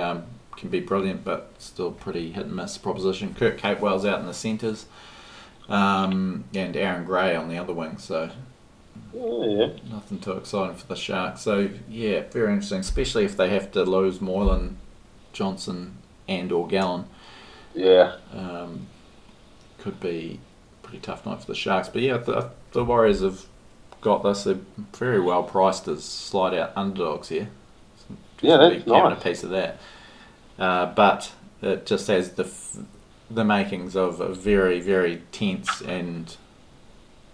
um, can be brilliant but still pretty hit and miss proposition. Kurt Capewell's out in the centres. Um, and Aaron Gray on the other wing, so Oh, yeah. nothing too exciting for the Sharks. So yeah, very interesting, especially if they have to lose Moylan, Johnson, and or Gallen. Yeah. Um, could be a pretty tough night for the Sharks. But yeah, the, the Warriors have got this. They're very well priced as slide out underdogs here. So Yeah, that's having nice. a piece of that. Uh, but it just has the f- the makings of a very very tense and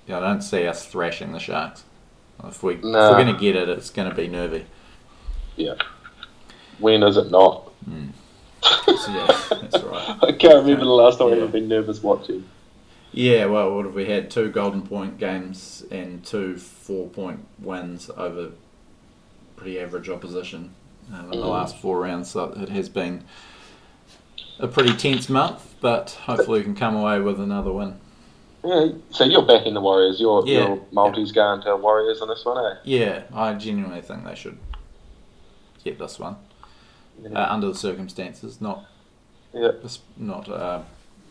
yeah, I don't see us thrashing the Sharks. If we if Nah. we're going to get it, it's going to be nervy. Yeah. When is it not? So, yeah, that's right. I can't remember the last time Yeah. I've ever been nervous watching. Yeah, well, what have we had? Two golden point games and two four point wins over pretty average opposition um, in the Mm. last four rounds. So it has been a pretty tense month, but hopefully we can come away with another win. Yeah. So you're backing the Warriors. Your Yeah. your multis going to Warriors on this one, eh? Yeah, I genuinely think they should get this one uh, under the circumstances. Not Yeah. just not uh,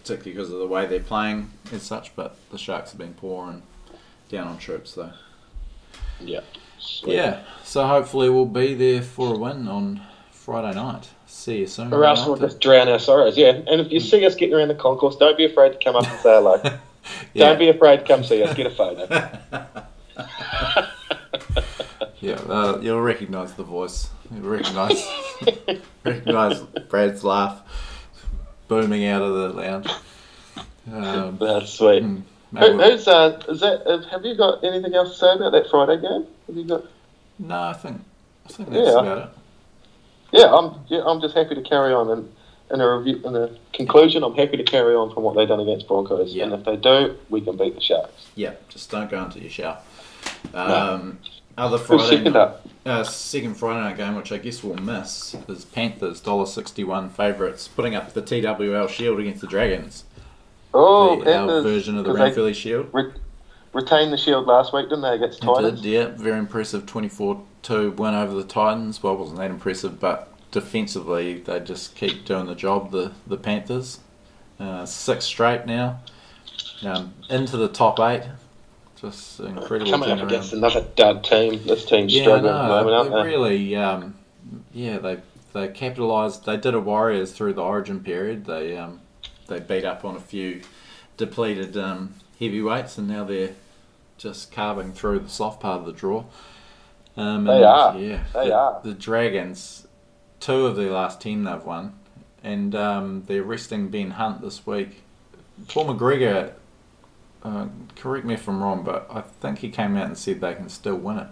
particularly because of the way they're playing as such, but the Sharks have been poor and down on troops. So. Yeah. Yeah, so hopefully we'll be there for a win on Friday night. See you soon. Or else we'll just drown our sorrows. Yeah. And if you see us getting around the concourse, don't be afraid to come up and say hello. yeah. Don't be afraid to come see us. Get a photo. yeah, uh, you'll recognise the voice. You'll recognise recognise Brad's laugh booming out of the lounge. Um, That's sweet. hmm, Who, who's uh, is that? Uh, have you got anything else to say about that Friday game? Have you got? no, I think I think that's Yeah. about it. Yeah, I'm. Yeah, I'm just happy to carry on and. In a review, in a conclusion, I'm happy to carry on from what they've done against Broncos, Yeah. and if they do, we can beat the Sharks. Yeah, just don't go into your shower. Um, Other Friday second up? Uh, second Friday night game, which I guess we'll miss, is Panthers dollar sixty one favourites, putting up the TWL Shield against the Dragons. Oh, the, our Panthers, version of the Ranfurly Shield. re- retained the shield last week, didn't they, against It Titans? did, yeah, very impressive 24-2 win over the Titans. Well, it wasn't that impressive, but defensively they just keep doing the job. The the Panthers, uh, six straight now, um, into the top eight. Just incredible. Coming up against another dud team. This team's Yeah, struggling at the no, moment, they they? really, um, yeah, they they capitalised. They did a Warriors through the Origin period. They um, they beat up on a few depleted um, heavyweights, and now they're just carving through the soft part of the draw. Um, They are. Yeah, They the, are. The Dragons, two of their last ten they've won, and um, they're resting Ben Hunt this week. Paul McGregor. Uh, correct me if I'm wrong, but I think he came out and said they can still win it.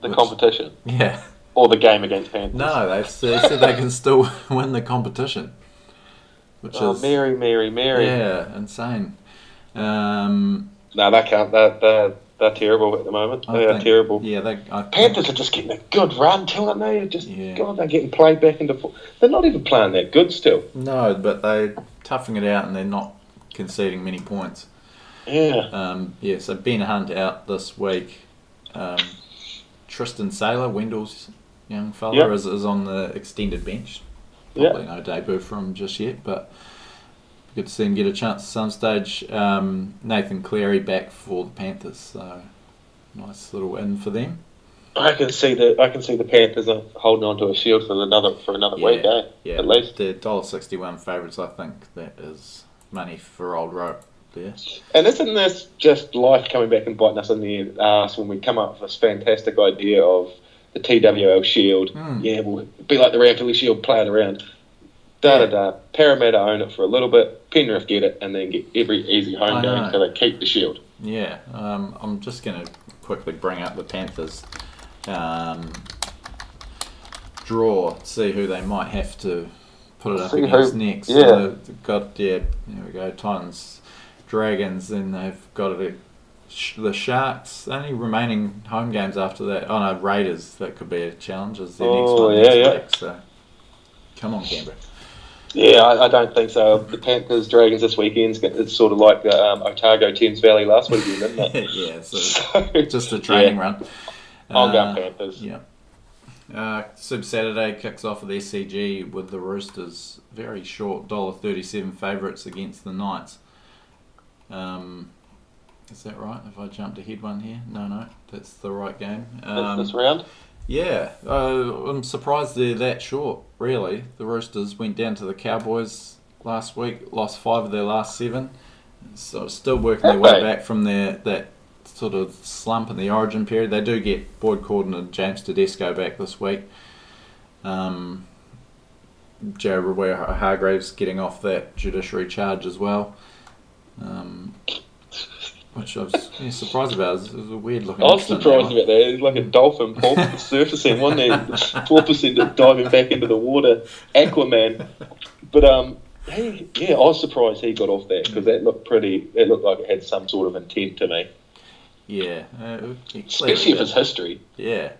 The Which- competition. Yeah. Or the game against Panthers. No, they they said they can still win the competition, which Oh, is Mary, Mary, Mary. yeah insane. Um, No, they can't. They're, they're, they're terrible at the moment. I They are terrible. Yeah, they. I think- Panthers are just getting a good run too, aren't they? Just Yeah. God, they're getting played back into. fo- They're not even playing that good still. No, but they're toughing it out and they're not conceding many points. Yeah. Um, yeah, so Ben Hunt out this week. Um, Tristan Sailor, Wendell's young fella, Yep. is, is on the extended bench. Probably no debut for him just yet, but good to see him get a chance at some stage. Um, Nathan Cleary back for the Panthers, so nice little win for them. I can see the I can see the Panthers are holding on to a shield for another for another week, eh? yeah. At least. they're dollar sixty one favourites. I think that is money for old rope there. And isn't this just life coming back and biting us in the ass when we come up with this fantastic idea of the TWL Shield? Hmm. Yeah, we'll be like the Ranfurly Shield, playing around. Da da da. Parramatta own it for a little bit. Penrith get it, and then get every easy home I game, know. so they keep the Shield. Yeah, um, I'm just going to quickly bring up the Panthers um, draw, see who they might have to put it up See who- against next. yeah. So they've got yeah, there we go, Titans, Dragons, then they've got it. The Sharks, only remaining home games after that. Oh no, Raiders. That could be a challenge. Is their next Oh, one yeah, next yeah. week? So, come on, Canberra. Yeah, I, I don't think so. The Panthers Dragons this weekend it's sort of like the um, Otago Thames Valley last weekend, isn't it? yeah, so So, just a training yeah, run. I'll go Uh, Panthers. Yeah. Uh, Super Saturday kicks off at the SCG with the Roosters very short dollar thirty seven favourites against the Knights. Um, is that right? Have I jumped ahead one here? No, no, that's the right game. This- Um, this round. Yeah, uh, I'm surprised they're that short. Really, the Roosters went down to the Cowboys last week, lost five of their last seven, so still working their way back from their that sort of slump in the Origin period. They do get Boyd Cordner and James Tedesco back this week. Um, Joe Hargraves getting off that judiciary charge as well. Um, which I was yeah, surprised about. It was, it was a weird looking. I was surprised about that. It's like a dolphin porpoise surfacing, wasn't it? Four percent diving back into the water, Aquaman. But um, he, yeah, I was surprised he got off that because that looked pretty. It looked like it had some sort of intent to me, Yeah, uh, especially if it's history. Yeah.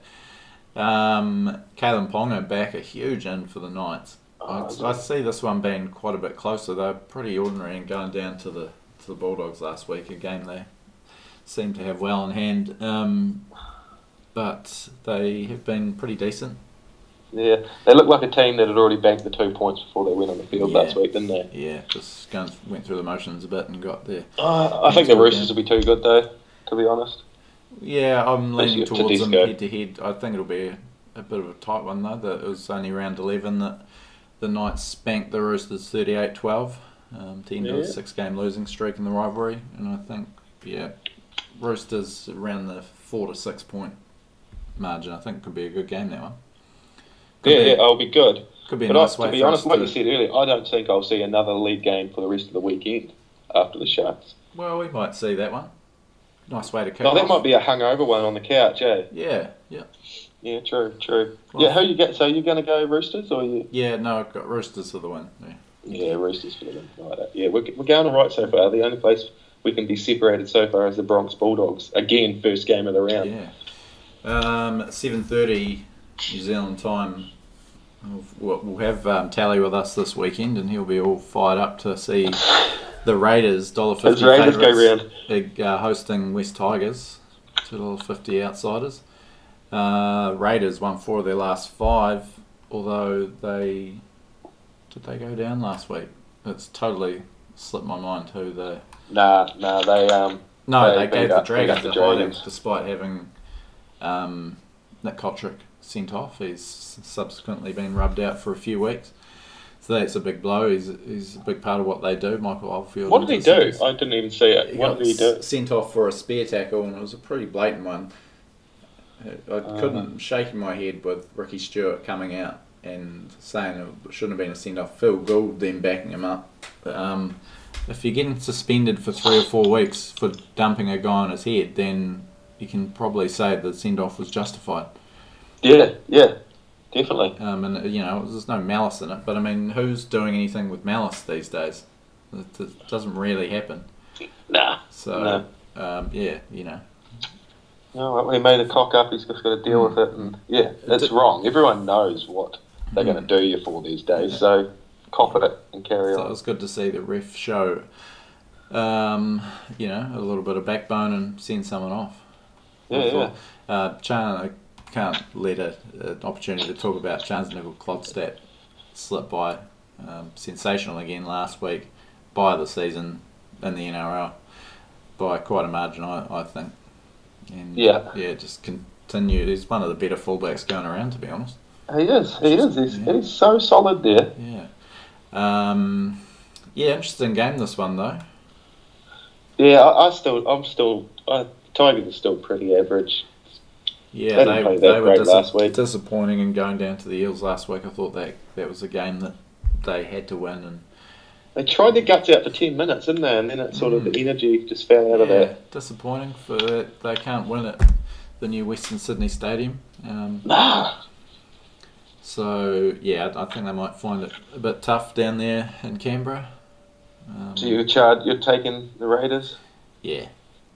Um, Kalyn Ponga back a huge in for the Knights. Oh, I, I see this one being quite a bit closer. They're pretty ordinary and going down to the to the Bulldogs last week, a game they seem to have well in hand. Um, but they have been pretty decent. Yeah, they looked like a team that had already banked the two points before they went on the field Yeah. last week, didn't they? Yeah, just going, went through the motions a bit and got there. Uh, I think the Roosters will be too good though, to be honest. Yeah, I'm leaning towards them head to head. I think it'll be a, a bit of a tight one though. That it was only round eleven that the Knights spanked the Roosters 38-12 um, to end of a six-game losing streak in the rivalry, and I think yeah, Roosters around the four to six point margin. I think could be a good game that one. Could yeah, be, yeah, I'll be good. could be a But nice I, way to be honest, like to. you said earlier, I don't think I'll see another league game for the rest of the weekend after the Sharks. Well, we might see that one. Nice way to kick No, that might be a hungover one on the couch, eh? Yeah, yeah. Yeah, true, true. Well- yeah, who you get? So you're going to go Roosters or you? Yeah, no, I've got Roosters for the win. Yeah. Yeah, Roosters win. Right, uh, yeah, we're, we're going all right so far. The only place we can be separated so far is the Bronx Bulldogs. Again, first game of the round. Yeah. Um, seven thirty New Zealand time. We'll, we'll have um, Tally with us this weekend, and he'll be all fired up to see the Raiders dollar fifty Raiders go round. big, uh, hosting West Tigers, two dollar fifty outsiders. Uh, Raiders won four of their last five, although they did they go down last week. It's totally slipped my mind who the Nah, nah, they um. no, They they, gave the up- Dragons the hiding despite having um, Nick Cotric sent off. He's subsequently been rubbed out for a few weeks. So that's a big blow. He's, he's a big part of what they do, Michael Oldfield. What did he do? I didn't even see it. He What did he do? sent off for a spear tackle, and it was a pretty blatant one. I Uh. couldn't shake my head with Ricky Stuart coming out and saying it shouldn't have been a send off. Phil Gould then backing him up. Um, if you're getting suspended for three or four weeks for dumping a guy on his head, then you can probably say the send off was justified. Yeah, yeah, definitely. Um, and you know, there's no malice in it. But I mean, who's doing anything with malice these days? It, it doesn't really happen. Nah. So um, yeah, you know. No, he made a cock up. He's just got to deal with it, and yeah, it's wrong. Everyone knows what they're going to do you for these days, so cop it and carry on. So it was good to see the ref show, um, you know, a little bit of backbone and send someone off. Yeah, yeah. Uh, Charnze, I can't let a, an opportunity to talk about Charnze Nicoll-Klokstad slip by. Um, sensational again last week by the season in the NRL by quite a margin, I, I think. And Yeah. yeah, just continued. He's one of the better fullbacks going around, to be honest. He is. He is. He's, Yeah. he's so solid there. Yeah. Um, yeah, interesting game this one though. Yeah, I, I still, I'm still, uh, Tigers are still pretty average. Yeah, They they, they were dis- last week. disappointing in going down to the Eels last week. I thought that that was a game that they had to win, and They tried their guts out for ten minutes, didn't they? And then it sort of Mm. the energy just fell out of yeah, that. disappointing for that they can't win at the new Western Sydney Stadium. Um, Nah, so yeah, I I think they might find it a bit tough down there in Canberra. Um, so you're you're taking the Raiders. yeah,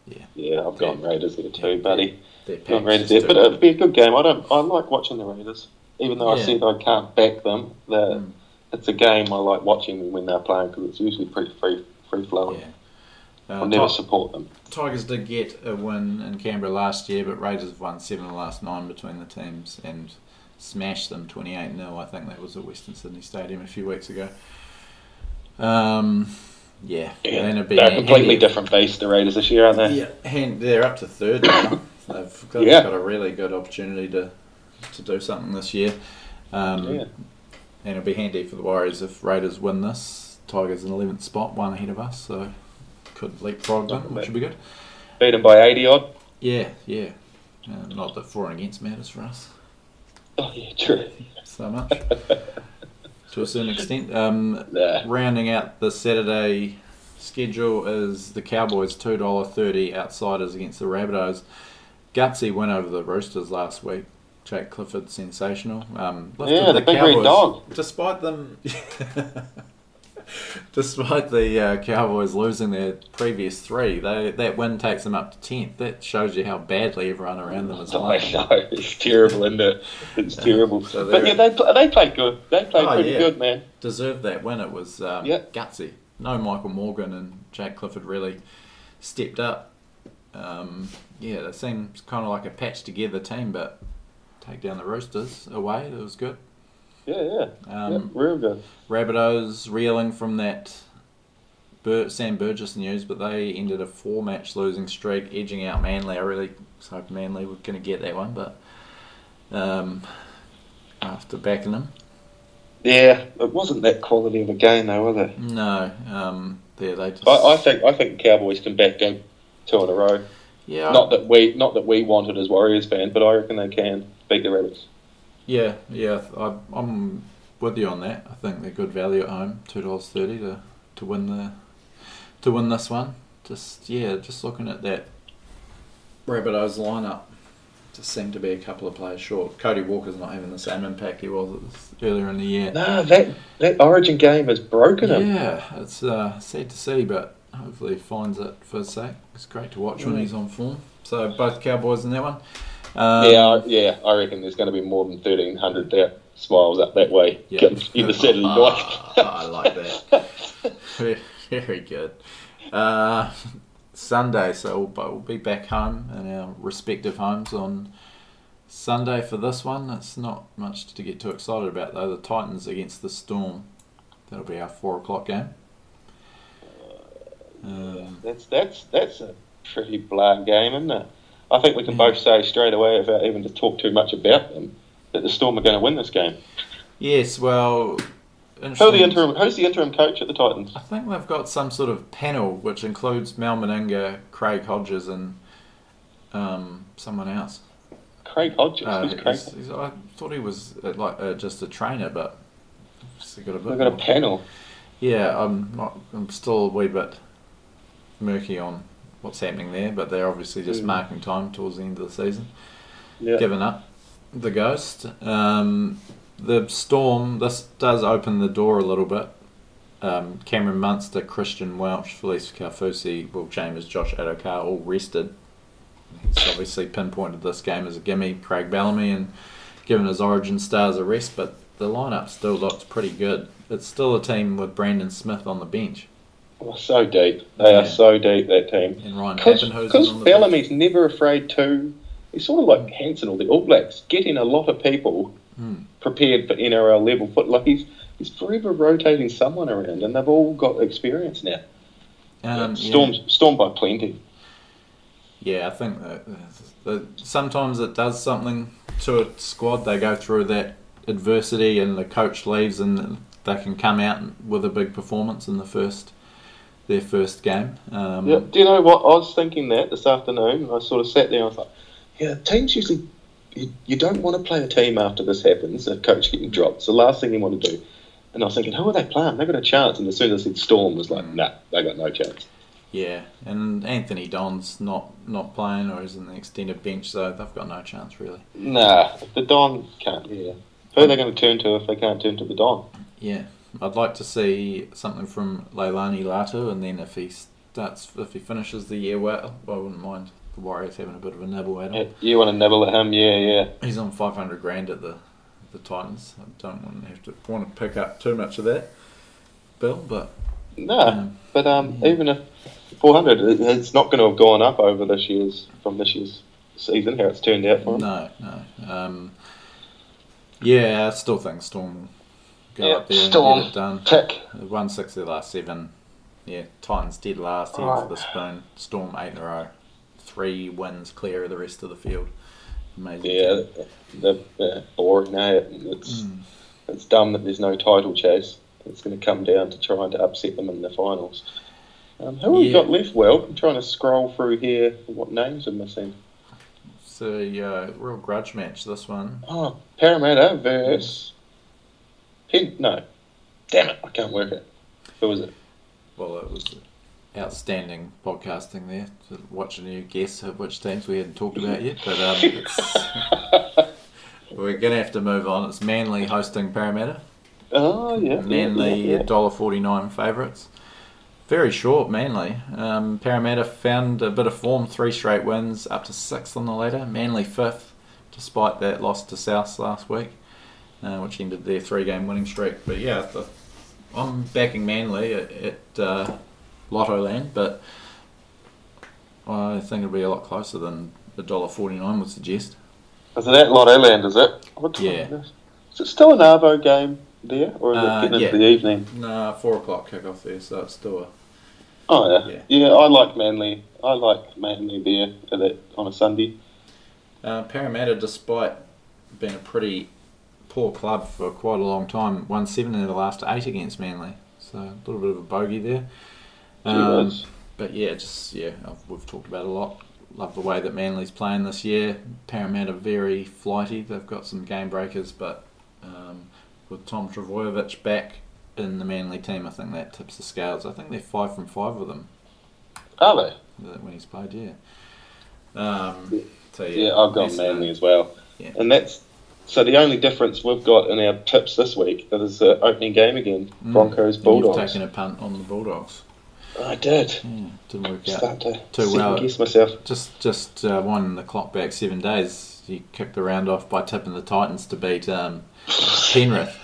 Yeah, yeah. I've gone Raiders there too, buddy. they're Gone Raiders there, but it'd be a good game. I don't, I like watching the Raiders, even though I Yeah. said I can't back them. The, Mm. It's a game I like watching when they're playing because it's usually pretty free, free flowing. yeah. I Uh, never Ti- support them. Tigers did get a win in Canberra last year, but Raiders have won seven of the last nine between the teams and smashed them 28 0. I think that was at Western Sydney Stadium a few weeks ago. Um, yeah, Yeah, be they're a completely if- different beast, the Raiders this year, aren't they? Yeah, and they're up to third now. They've got, Yeah. got a really good opportunity to to do something this year. Um, Yeah. And it'll be handy for the Warriors if Raiders win this. Tigers in 11th spot, one ahead of us, so could leapfrog them, which would be good. Beat them by 80 odd. Yeah, yeah. Uh, not that for and against matters for us Oh, yeah, true. so much to a certain extent. Um, Nah. rounding out the Saturday schedule is the Cowboys two dollar thirty outsiders against the Rabbitohs. Gutsy win over the Roosters last week. Jake Clifford sensational. Um, Yeah, the big red dog. Despite them, despite the uh, Cowboys losing their previous three, they that win takes them up to tenth. That shows you how badly everyone around them is I playing. know it's terrible, isn't it? It's terrible. So but yeah, they they played good. They played Oh, pretty yeah. good, man. deserved that win. It was um, Yeah. gutsy. No Michael Morgan and Jack Clifford really stepped up. Um, yeah, they seemed kind of like a patched together team, but take down the Roosters away. It was good. Yeah, yeah, Um, yeah real good. Rabbitohs reeling from that Bur- Sam Burgess news, but they ended a four-match losing streak, edging out Manly. I really was hoping Manly were going to get that one, but um, after backing them, Yeah, it wasn't that quality of a game though, was it? no, um, yeah, they just I, I think I think the Cowboys can back them two in a row. yeah, Not that we not that we wanted as Warriors fans, but I reckon they can beat the Rabbits. Yeah, yeah, I, I'm with you on that. I think they're good value at home, two dollars thirty to to win the to win this one. Just yeah, just looking at that Rabbitohs lineup, just seem to be a couple of players short. Cody Walker's not having the same impact he was earlier in the year. No, that that Origin game has broken him. Yeah, it's uh, sad to see, but hopefully he finds it for his sake. It's great to watch when he's on form. So both Cowboys in that one. Um, yeah, I- yeah. I reckon there's going to be more than thirteen hundred there smiles up that way. Yeah. Either Saturday night. Ah, I like that. Very, very good. Uh, Sunday, so we'll, we'll be back home in our respective homes on Sunday for this one. It's not much to get too excited about though. The Titans against the Storm. That'll be our four o'clock game. Um, That's that's that's a pretty bland game, isn't it? I think we can both say straight away, without even to talk too much about them, that the Storm are going to win this game. yes, well, Who the interim? Who's the interim coach at the Titans? I think they've got some sort of panel which includes Mal Meninga, Craig Hodges, and um, someone else. Craig Hodges. Uh, Craig? he's- he's- I thought he was uh, like uh, just a trainer, but got a bit. They've got a panel. yeah, I'm not. I'm still a wee bit murky on what's happening there, but they're obviously just Mm. marking time towards the end of the season. Yeah. Given up the ghost. Um, the storm. This does open the door a little bit. Um, Cameron Munster, Christian Welch, Felise Kaufusi, Will Chambers, Josh Addo-Carr all rested. He's obviously pinpointed this game as a gimme. Craig Bellamy and given his origin stars a rest, but the lineup still looks pretty good. It's still a team with Brandon Smith on the bench Oh, so deep. They Yeah. are so deep, that team. and Ryan Because the bench. Bellamy's never afraid to. He's sort of like Hansen or the All Blacks, getting a lot of people Hmm. prepared for NRL level foot. Like he's he's forever rotating someone around, and they've all got experience now. Um, yeah. Storms, Storm by plenty. Yeah, I think that, that sometimes it does something to a squad. They go through that adversity, and the coach leaves, and they can come out with a big performance in the first their first game. Um, Yeah. Do you know what? I was thinking that this afternoon. I sort of sat there and I was like, yeah, teams usually, you, you don't want to play a team after this happens, a coach getting dropped. It's the last thing you want to do. And I was thinking, who are they playing? They got a chance. And as soon as I said Storm, was like, nah, they got no chance. Yeah, and Anthony Don's not not playing or is in the extended bench, so they've got no chance really. Nah, the Don can't. Yeah. Who are they going to turn to if they can't turn to the Don? Yeah, I'd like to see something from Leilani Latu, and then if he starts, if he finishes the year well, I wouldn't mind the Warriors having a bit of a nibble at him. You want to nibble at him? Yeah, yeah. He's on five hundred grand at the the Titans. I don't want to have to want to pick up too much of that, Bill, but No, um, but um, Yeah. even if 400, it's not going to have gone up over this year's from this year's season. How it's turned out for him. no, no. Um, yeah, I still think Storm go Yeah, up there Storm. and get it done. Tick. One six their last seven. Yeah, Titans dead last, heading Right. for the spoon. Storm eight in a row. Three wins clear of the rest of the field. Amazing. Yeah, the, the boring. No, it's Mm. it's dumb that there's no title chase. It's going to come down to trying to upset them in the finals. Um, who have we got left? Well, I'm trying to scroll through here. What names are missing? It's a uh, real grudge match, this one. Oh, Parramatta versus. No, damn it, I can't work it. Who was it? Well, it was outstanding podcasting there to watching you guess at which teams we hadn't talked about yet. But um, it's, we're going to have to move on. It's Manly hosting Parramatta. Oh yeah, Manly yeah, yeah. $1.49 favourites. Very short, Manly. Um, Parramatta found a bit of form, three straight wins, up to sixth on the ladder. Manly fifth, despite that loss to South last week, uh, which ended their three-game winning streak. But yeah, the, I'm backing Manly at, at uh, Lottoland, but I think it'll be a lot closer than the $1.49 would suggest. Is it at Lottoland? Is it? What time Yeah. is it? Is it still an Arvo game there, or is Uh, it getting yeah. into the evening? Nah, four o'clock kickoff there, so it's still a Oh yeah. Yeah. yeah, I like Manly. I like Manly there at that on a Sunday. Uh, Parramatta, despite being a pretty poor club for quite a long time, won seven in the last eight against Manly. So a little bit of a bogey there. Um, but yeah, just yeah, we've talked about a lot. Love the way that Manly's playing this year. Parramatta very flighty. They've got some game breakers, but um, with Tom Trbojevic back in the Manly team, I think that tips the scales. I think they're five from five with them. Are they? uh, when he's played. Yeah. Um, so yeah, Yeah, I've got uh, Manly as well. Yeah. And that's so the only difference we've got in our tips this week is the opening game again, Mm. Broncos Bulldogs. You've taken a punt on the Bulldogs. I did. Yeah, didn't work out. To Too well. guess myself. Just just uh, won the clock back seven days. You kicked the round off by tipping the Titans to beat um, Penrith.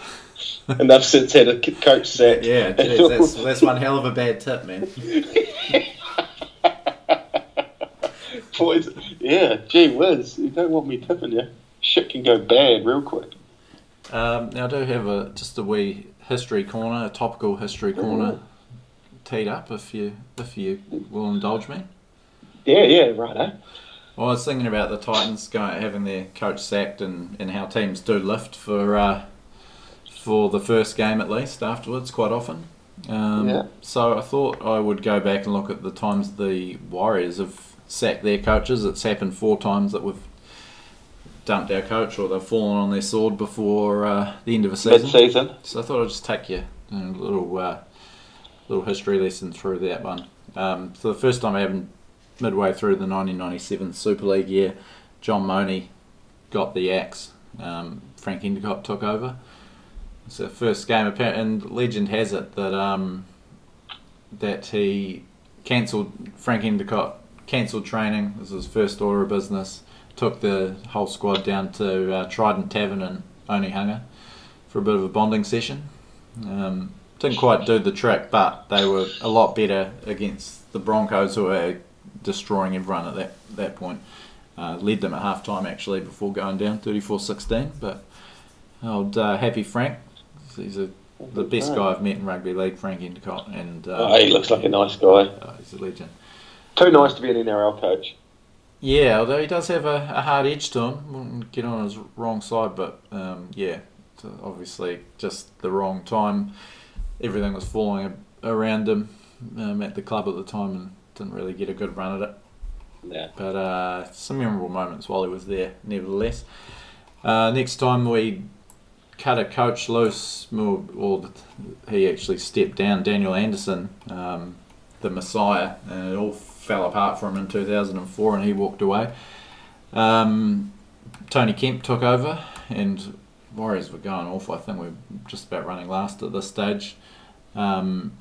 and they've since had a coach sack. Yeah, geez, that's, that's one hell of a bad tip, man. Boys, yeah, gee whiz, you don't want me tipping you. Shit can go bad real quick. Um, now I do have a just a wee history corner, a topical history corner teed up. If you if you will indulge me. Yeah, yeah, right, eh? Well, I was thinking about the Titans going having their coach sacked and, and how teams do lift for uh, for the first game at least afterwards quite often. Um, Yeah. So I thought I would go back and look at the times the Warriors have sacked their coaches. It's happened four times that we've dumped our coach or they've fallen on their sword before uh, the end of a season. Mid-season. So I thought I'd just take you a little uh, little history lesson through that one. Um, so the first time I happened midway through the 1997 Super League year, John Monie got the axe. Um, Frank Endicott took over. It's the first game, and legend has it that um, that he cancelled. Frank Endicott cancelled training. This was his first order of business. Took the whole squad down to uh, Trident Tavern in Onehunga for a bit of a bonding session. Um, didn't quite do the trick, but they were a lot better against the Broncos, who were destroying everyone at that that point. Uh, led them at half time actually before going down 34-16. But old uh, Happy Frank, he's a, the best guy I've met in rugby league, Frank Endicott, and uh, Oh, he looks like a nice guy. he's a legend. Too nice to be an NRL coach. Yeah, although he does have a, a hard edge to him. Wouldn't get on his wrong side, but um, yeah, obviously, just the wrong time. Everything was falling around him um, at the club at the time and didn't really get a good run at it. Yeah. But uh, some memorable moments while he was there, nevertheless. Uh, next time we cut a coach loose, more, or he actually stepped down, Daniel Anderson, um, the Messiah, and it all fell apart for him in 2004 and he walked away. Um, Tony Kemp took over and Warriors were going off. I think we're just about running last at this stage. Um,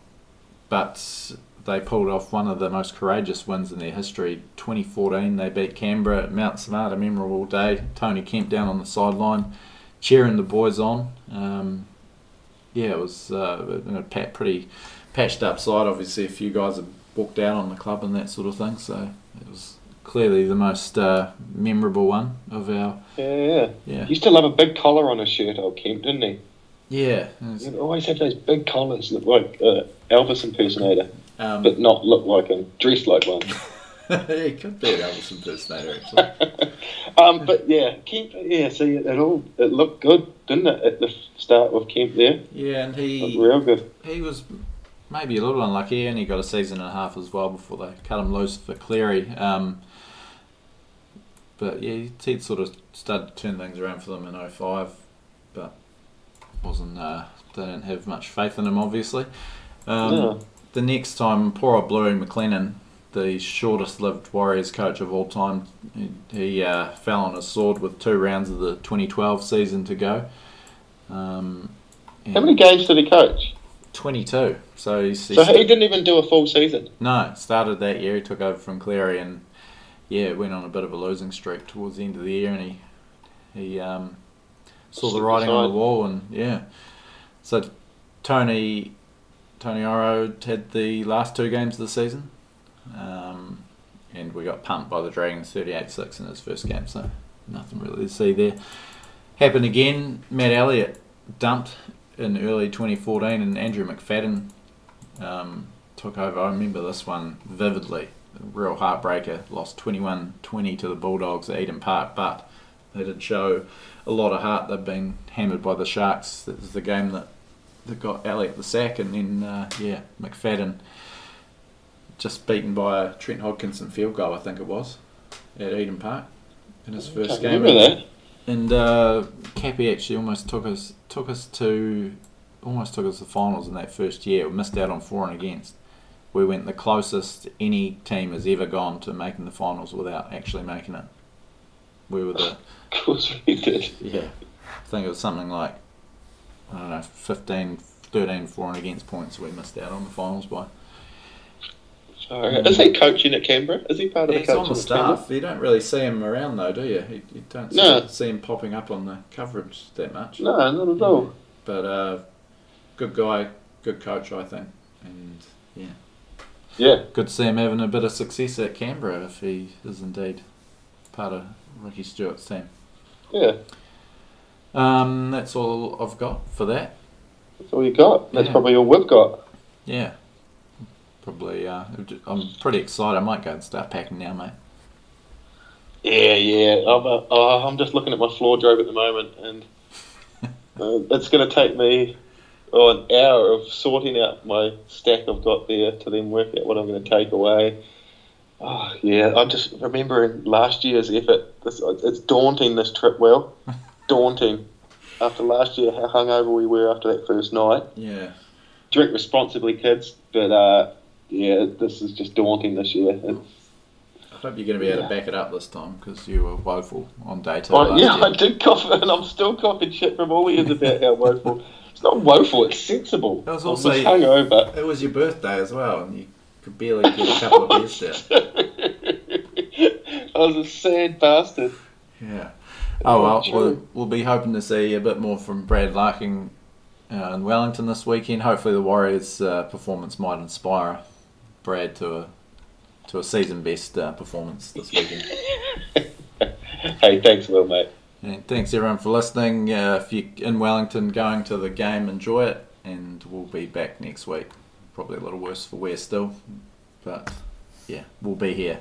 but they pulled off one of the most courageous wins in their history. 2014, they beat Canberra at Mount Smart, a memorable day. Tony Kemp down on the sideline, cheering the boys on. Um, yeah, it was uh, a pretty patched up side. Obviously, a few guys had walked out on the club and that sort of thing, so it was clearly the most uh, memorable one of our. Yeah, yeah. He used to love a big collar on his shirt, old Kemp, didn't he? Yeah. He'd always have those big collars, look like uh, Elvis impersonator, Um, but not look like him, dressed like one. he could be an Elvis impersonator, actually. um, but yeah, Kemp. Yeah, see, it all it looked good, didn't it, at the start with Kemp there? Yeah, and he. Real good. he was maybe a little unlucky. He only got a season and a half as well before they cut him loose for Cleary. Um, but yeah, he'd sort of started to turn things around for them in 05, but wasn't. Uh, they didn't have much faith in him, obviously. Um, No. The next time, poor old Bluey McClennan, the shortest-lived Warriors coach of all time, he, he uh, fell on his sword with two rounds of the 2012 season to go. Um, How many games did he coach? 22. So he's, he's So he didn't even do a full season. no, started that year. He took over from Cleary and yeah, went on a bit of a losing streak towards the end of the year, and he he um, saw the writing on the wall, and yeah. So Tony Tony Iro had the last two games of the season, um, and we got pumped by the Dragons 38-6 in his first game. So nothing really to see there. Happened again. Matt Elliott dumped in early 2014, and Andrew McFadden um, took over. I remember this one vividly. A real heartbreaker. Lost 21 20 to the Bulldogs at Eden Park, but they did show a lot of heart. They've been hammered by the Sharks. That was the game that, that got Elliott the sack, and then, uh, yeah, McFadden just beaten by a Trent Hodkinson field goal, I think it was, at Eden Park in his first game. remember that. And uh, Cappy actually almost took us took us to almost took us to the finals in that first year. We missed out on four and against. We went the closest any team has ever gone to making the finals without actually making it. We were the Of course we did. yeah. I think it was something like I don't know 15, 13 for and against points we missed out on the finals by. Sorry. Is he coaching at Canberra? Is he part of He's the on the at Canberra? staff. You don't really see him around though, do you? You, don't see, No. see him popping up on the coverage that much. No, not at all. But uh, good guy, good coach, I think, and yeah, Yeah. good to see him having a bit of success at Canberra if he is indeed part of Ricky Stuart's team. Yeah. Um, that's all I've got for that. That's all you got. That's Yeah. probably all we've got. Yeah, probably. Uh, I'm pretty excited. I might go and start packing now, mate. Yeah, yeah. I'm, uh, I'm just looking at my floor drobe at the moment, and uh, it's going to take me oh, an hour of sorting out my stack I've got there to then work out what I'm going to take away. Oh, yeah, I'm just remembering last year's effort. This, it's daunting, this trip, well, daunting. After last year, how hungover we were after that first night. Yeah, Drink responsibly, kids, but uh, yeah, this is just daunting this year. It's, I hope you're going to be able Yeah. to back it up this time because you were woeful on day two. Last yeah, year. I did cough, and I'm still coughing shit from all years about how woeful. It's not woeful; it's sensible. That was also- just hungover. It was your birthday as well, and you could barely get a couple of beers there. I was a sad bastard. Yeah. Oh well, we'll, we'll be hoping to see a bit more from Brad Larkin uh, in Wellington this weekend. Hopefully, the Warriors' uh, performance might inspire Brad to a to a season best uh, performance this weekend. hey, thanks, Will, mate. And thanks everyone for listening. Uh, if you're in Wellington, going to the game, enjoy it, and we'll be back next week. Probably a little worse for wear still, but yeah, we'll be here.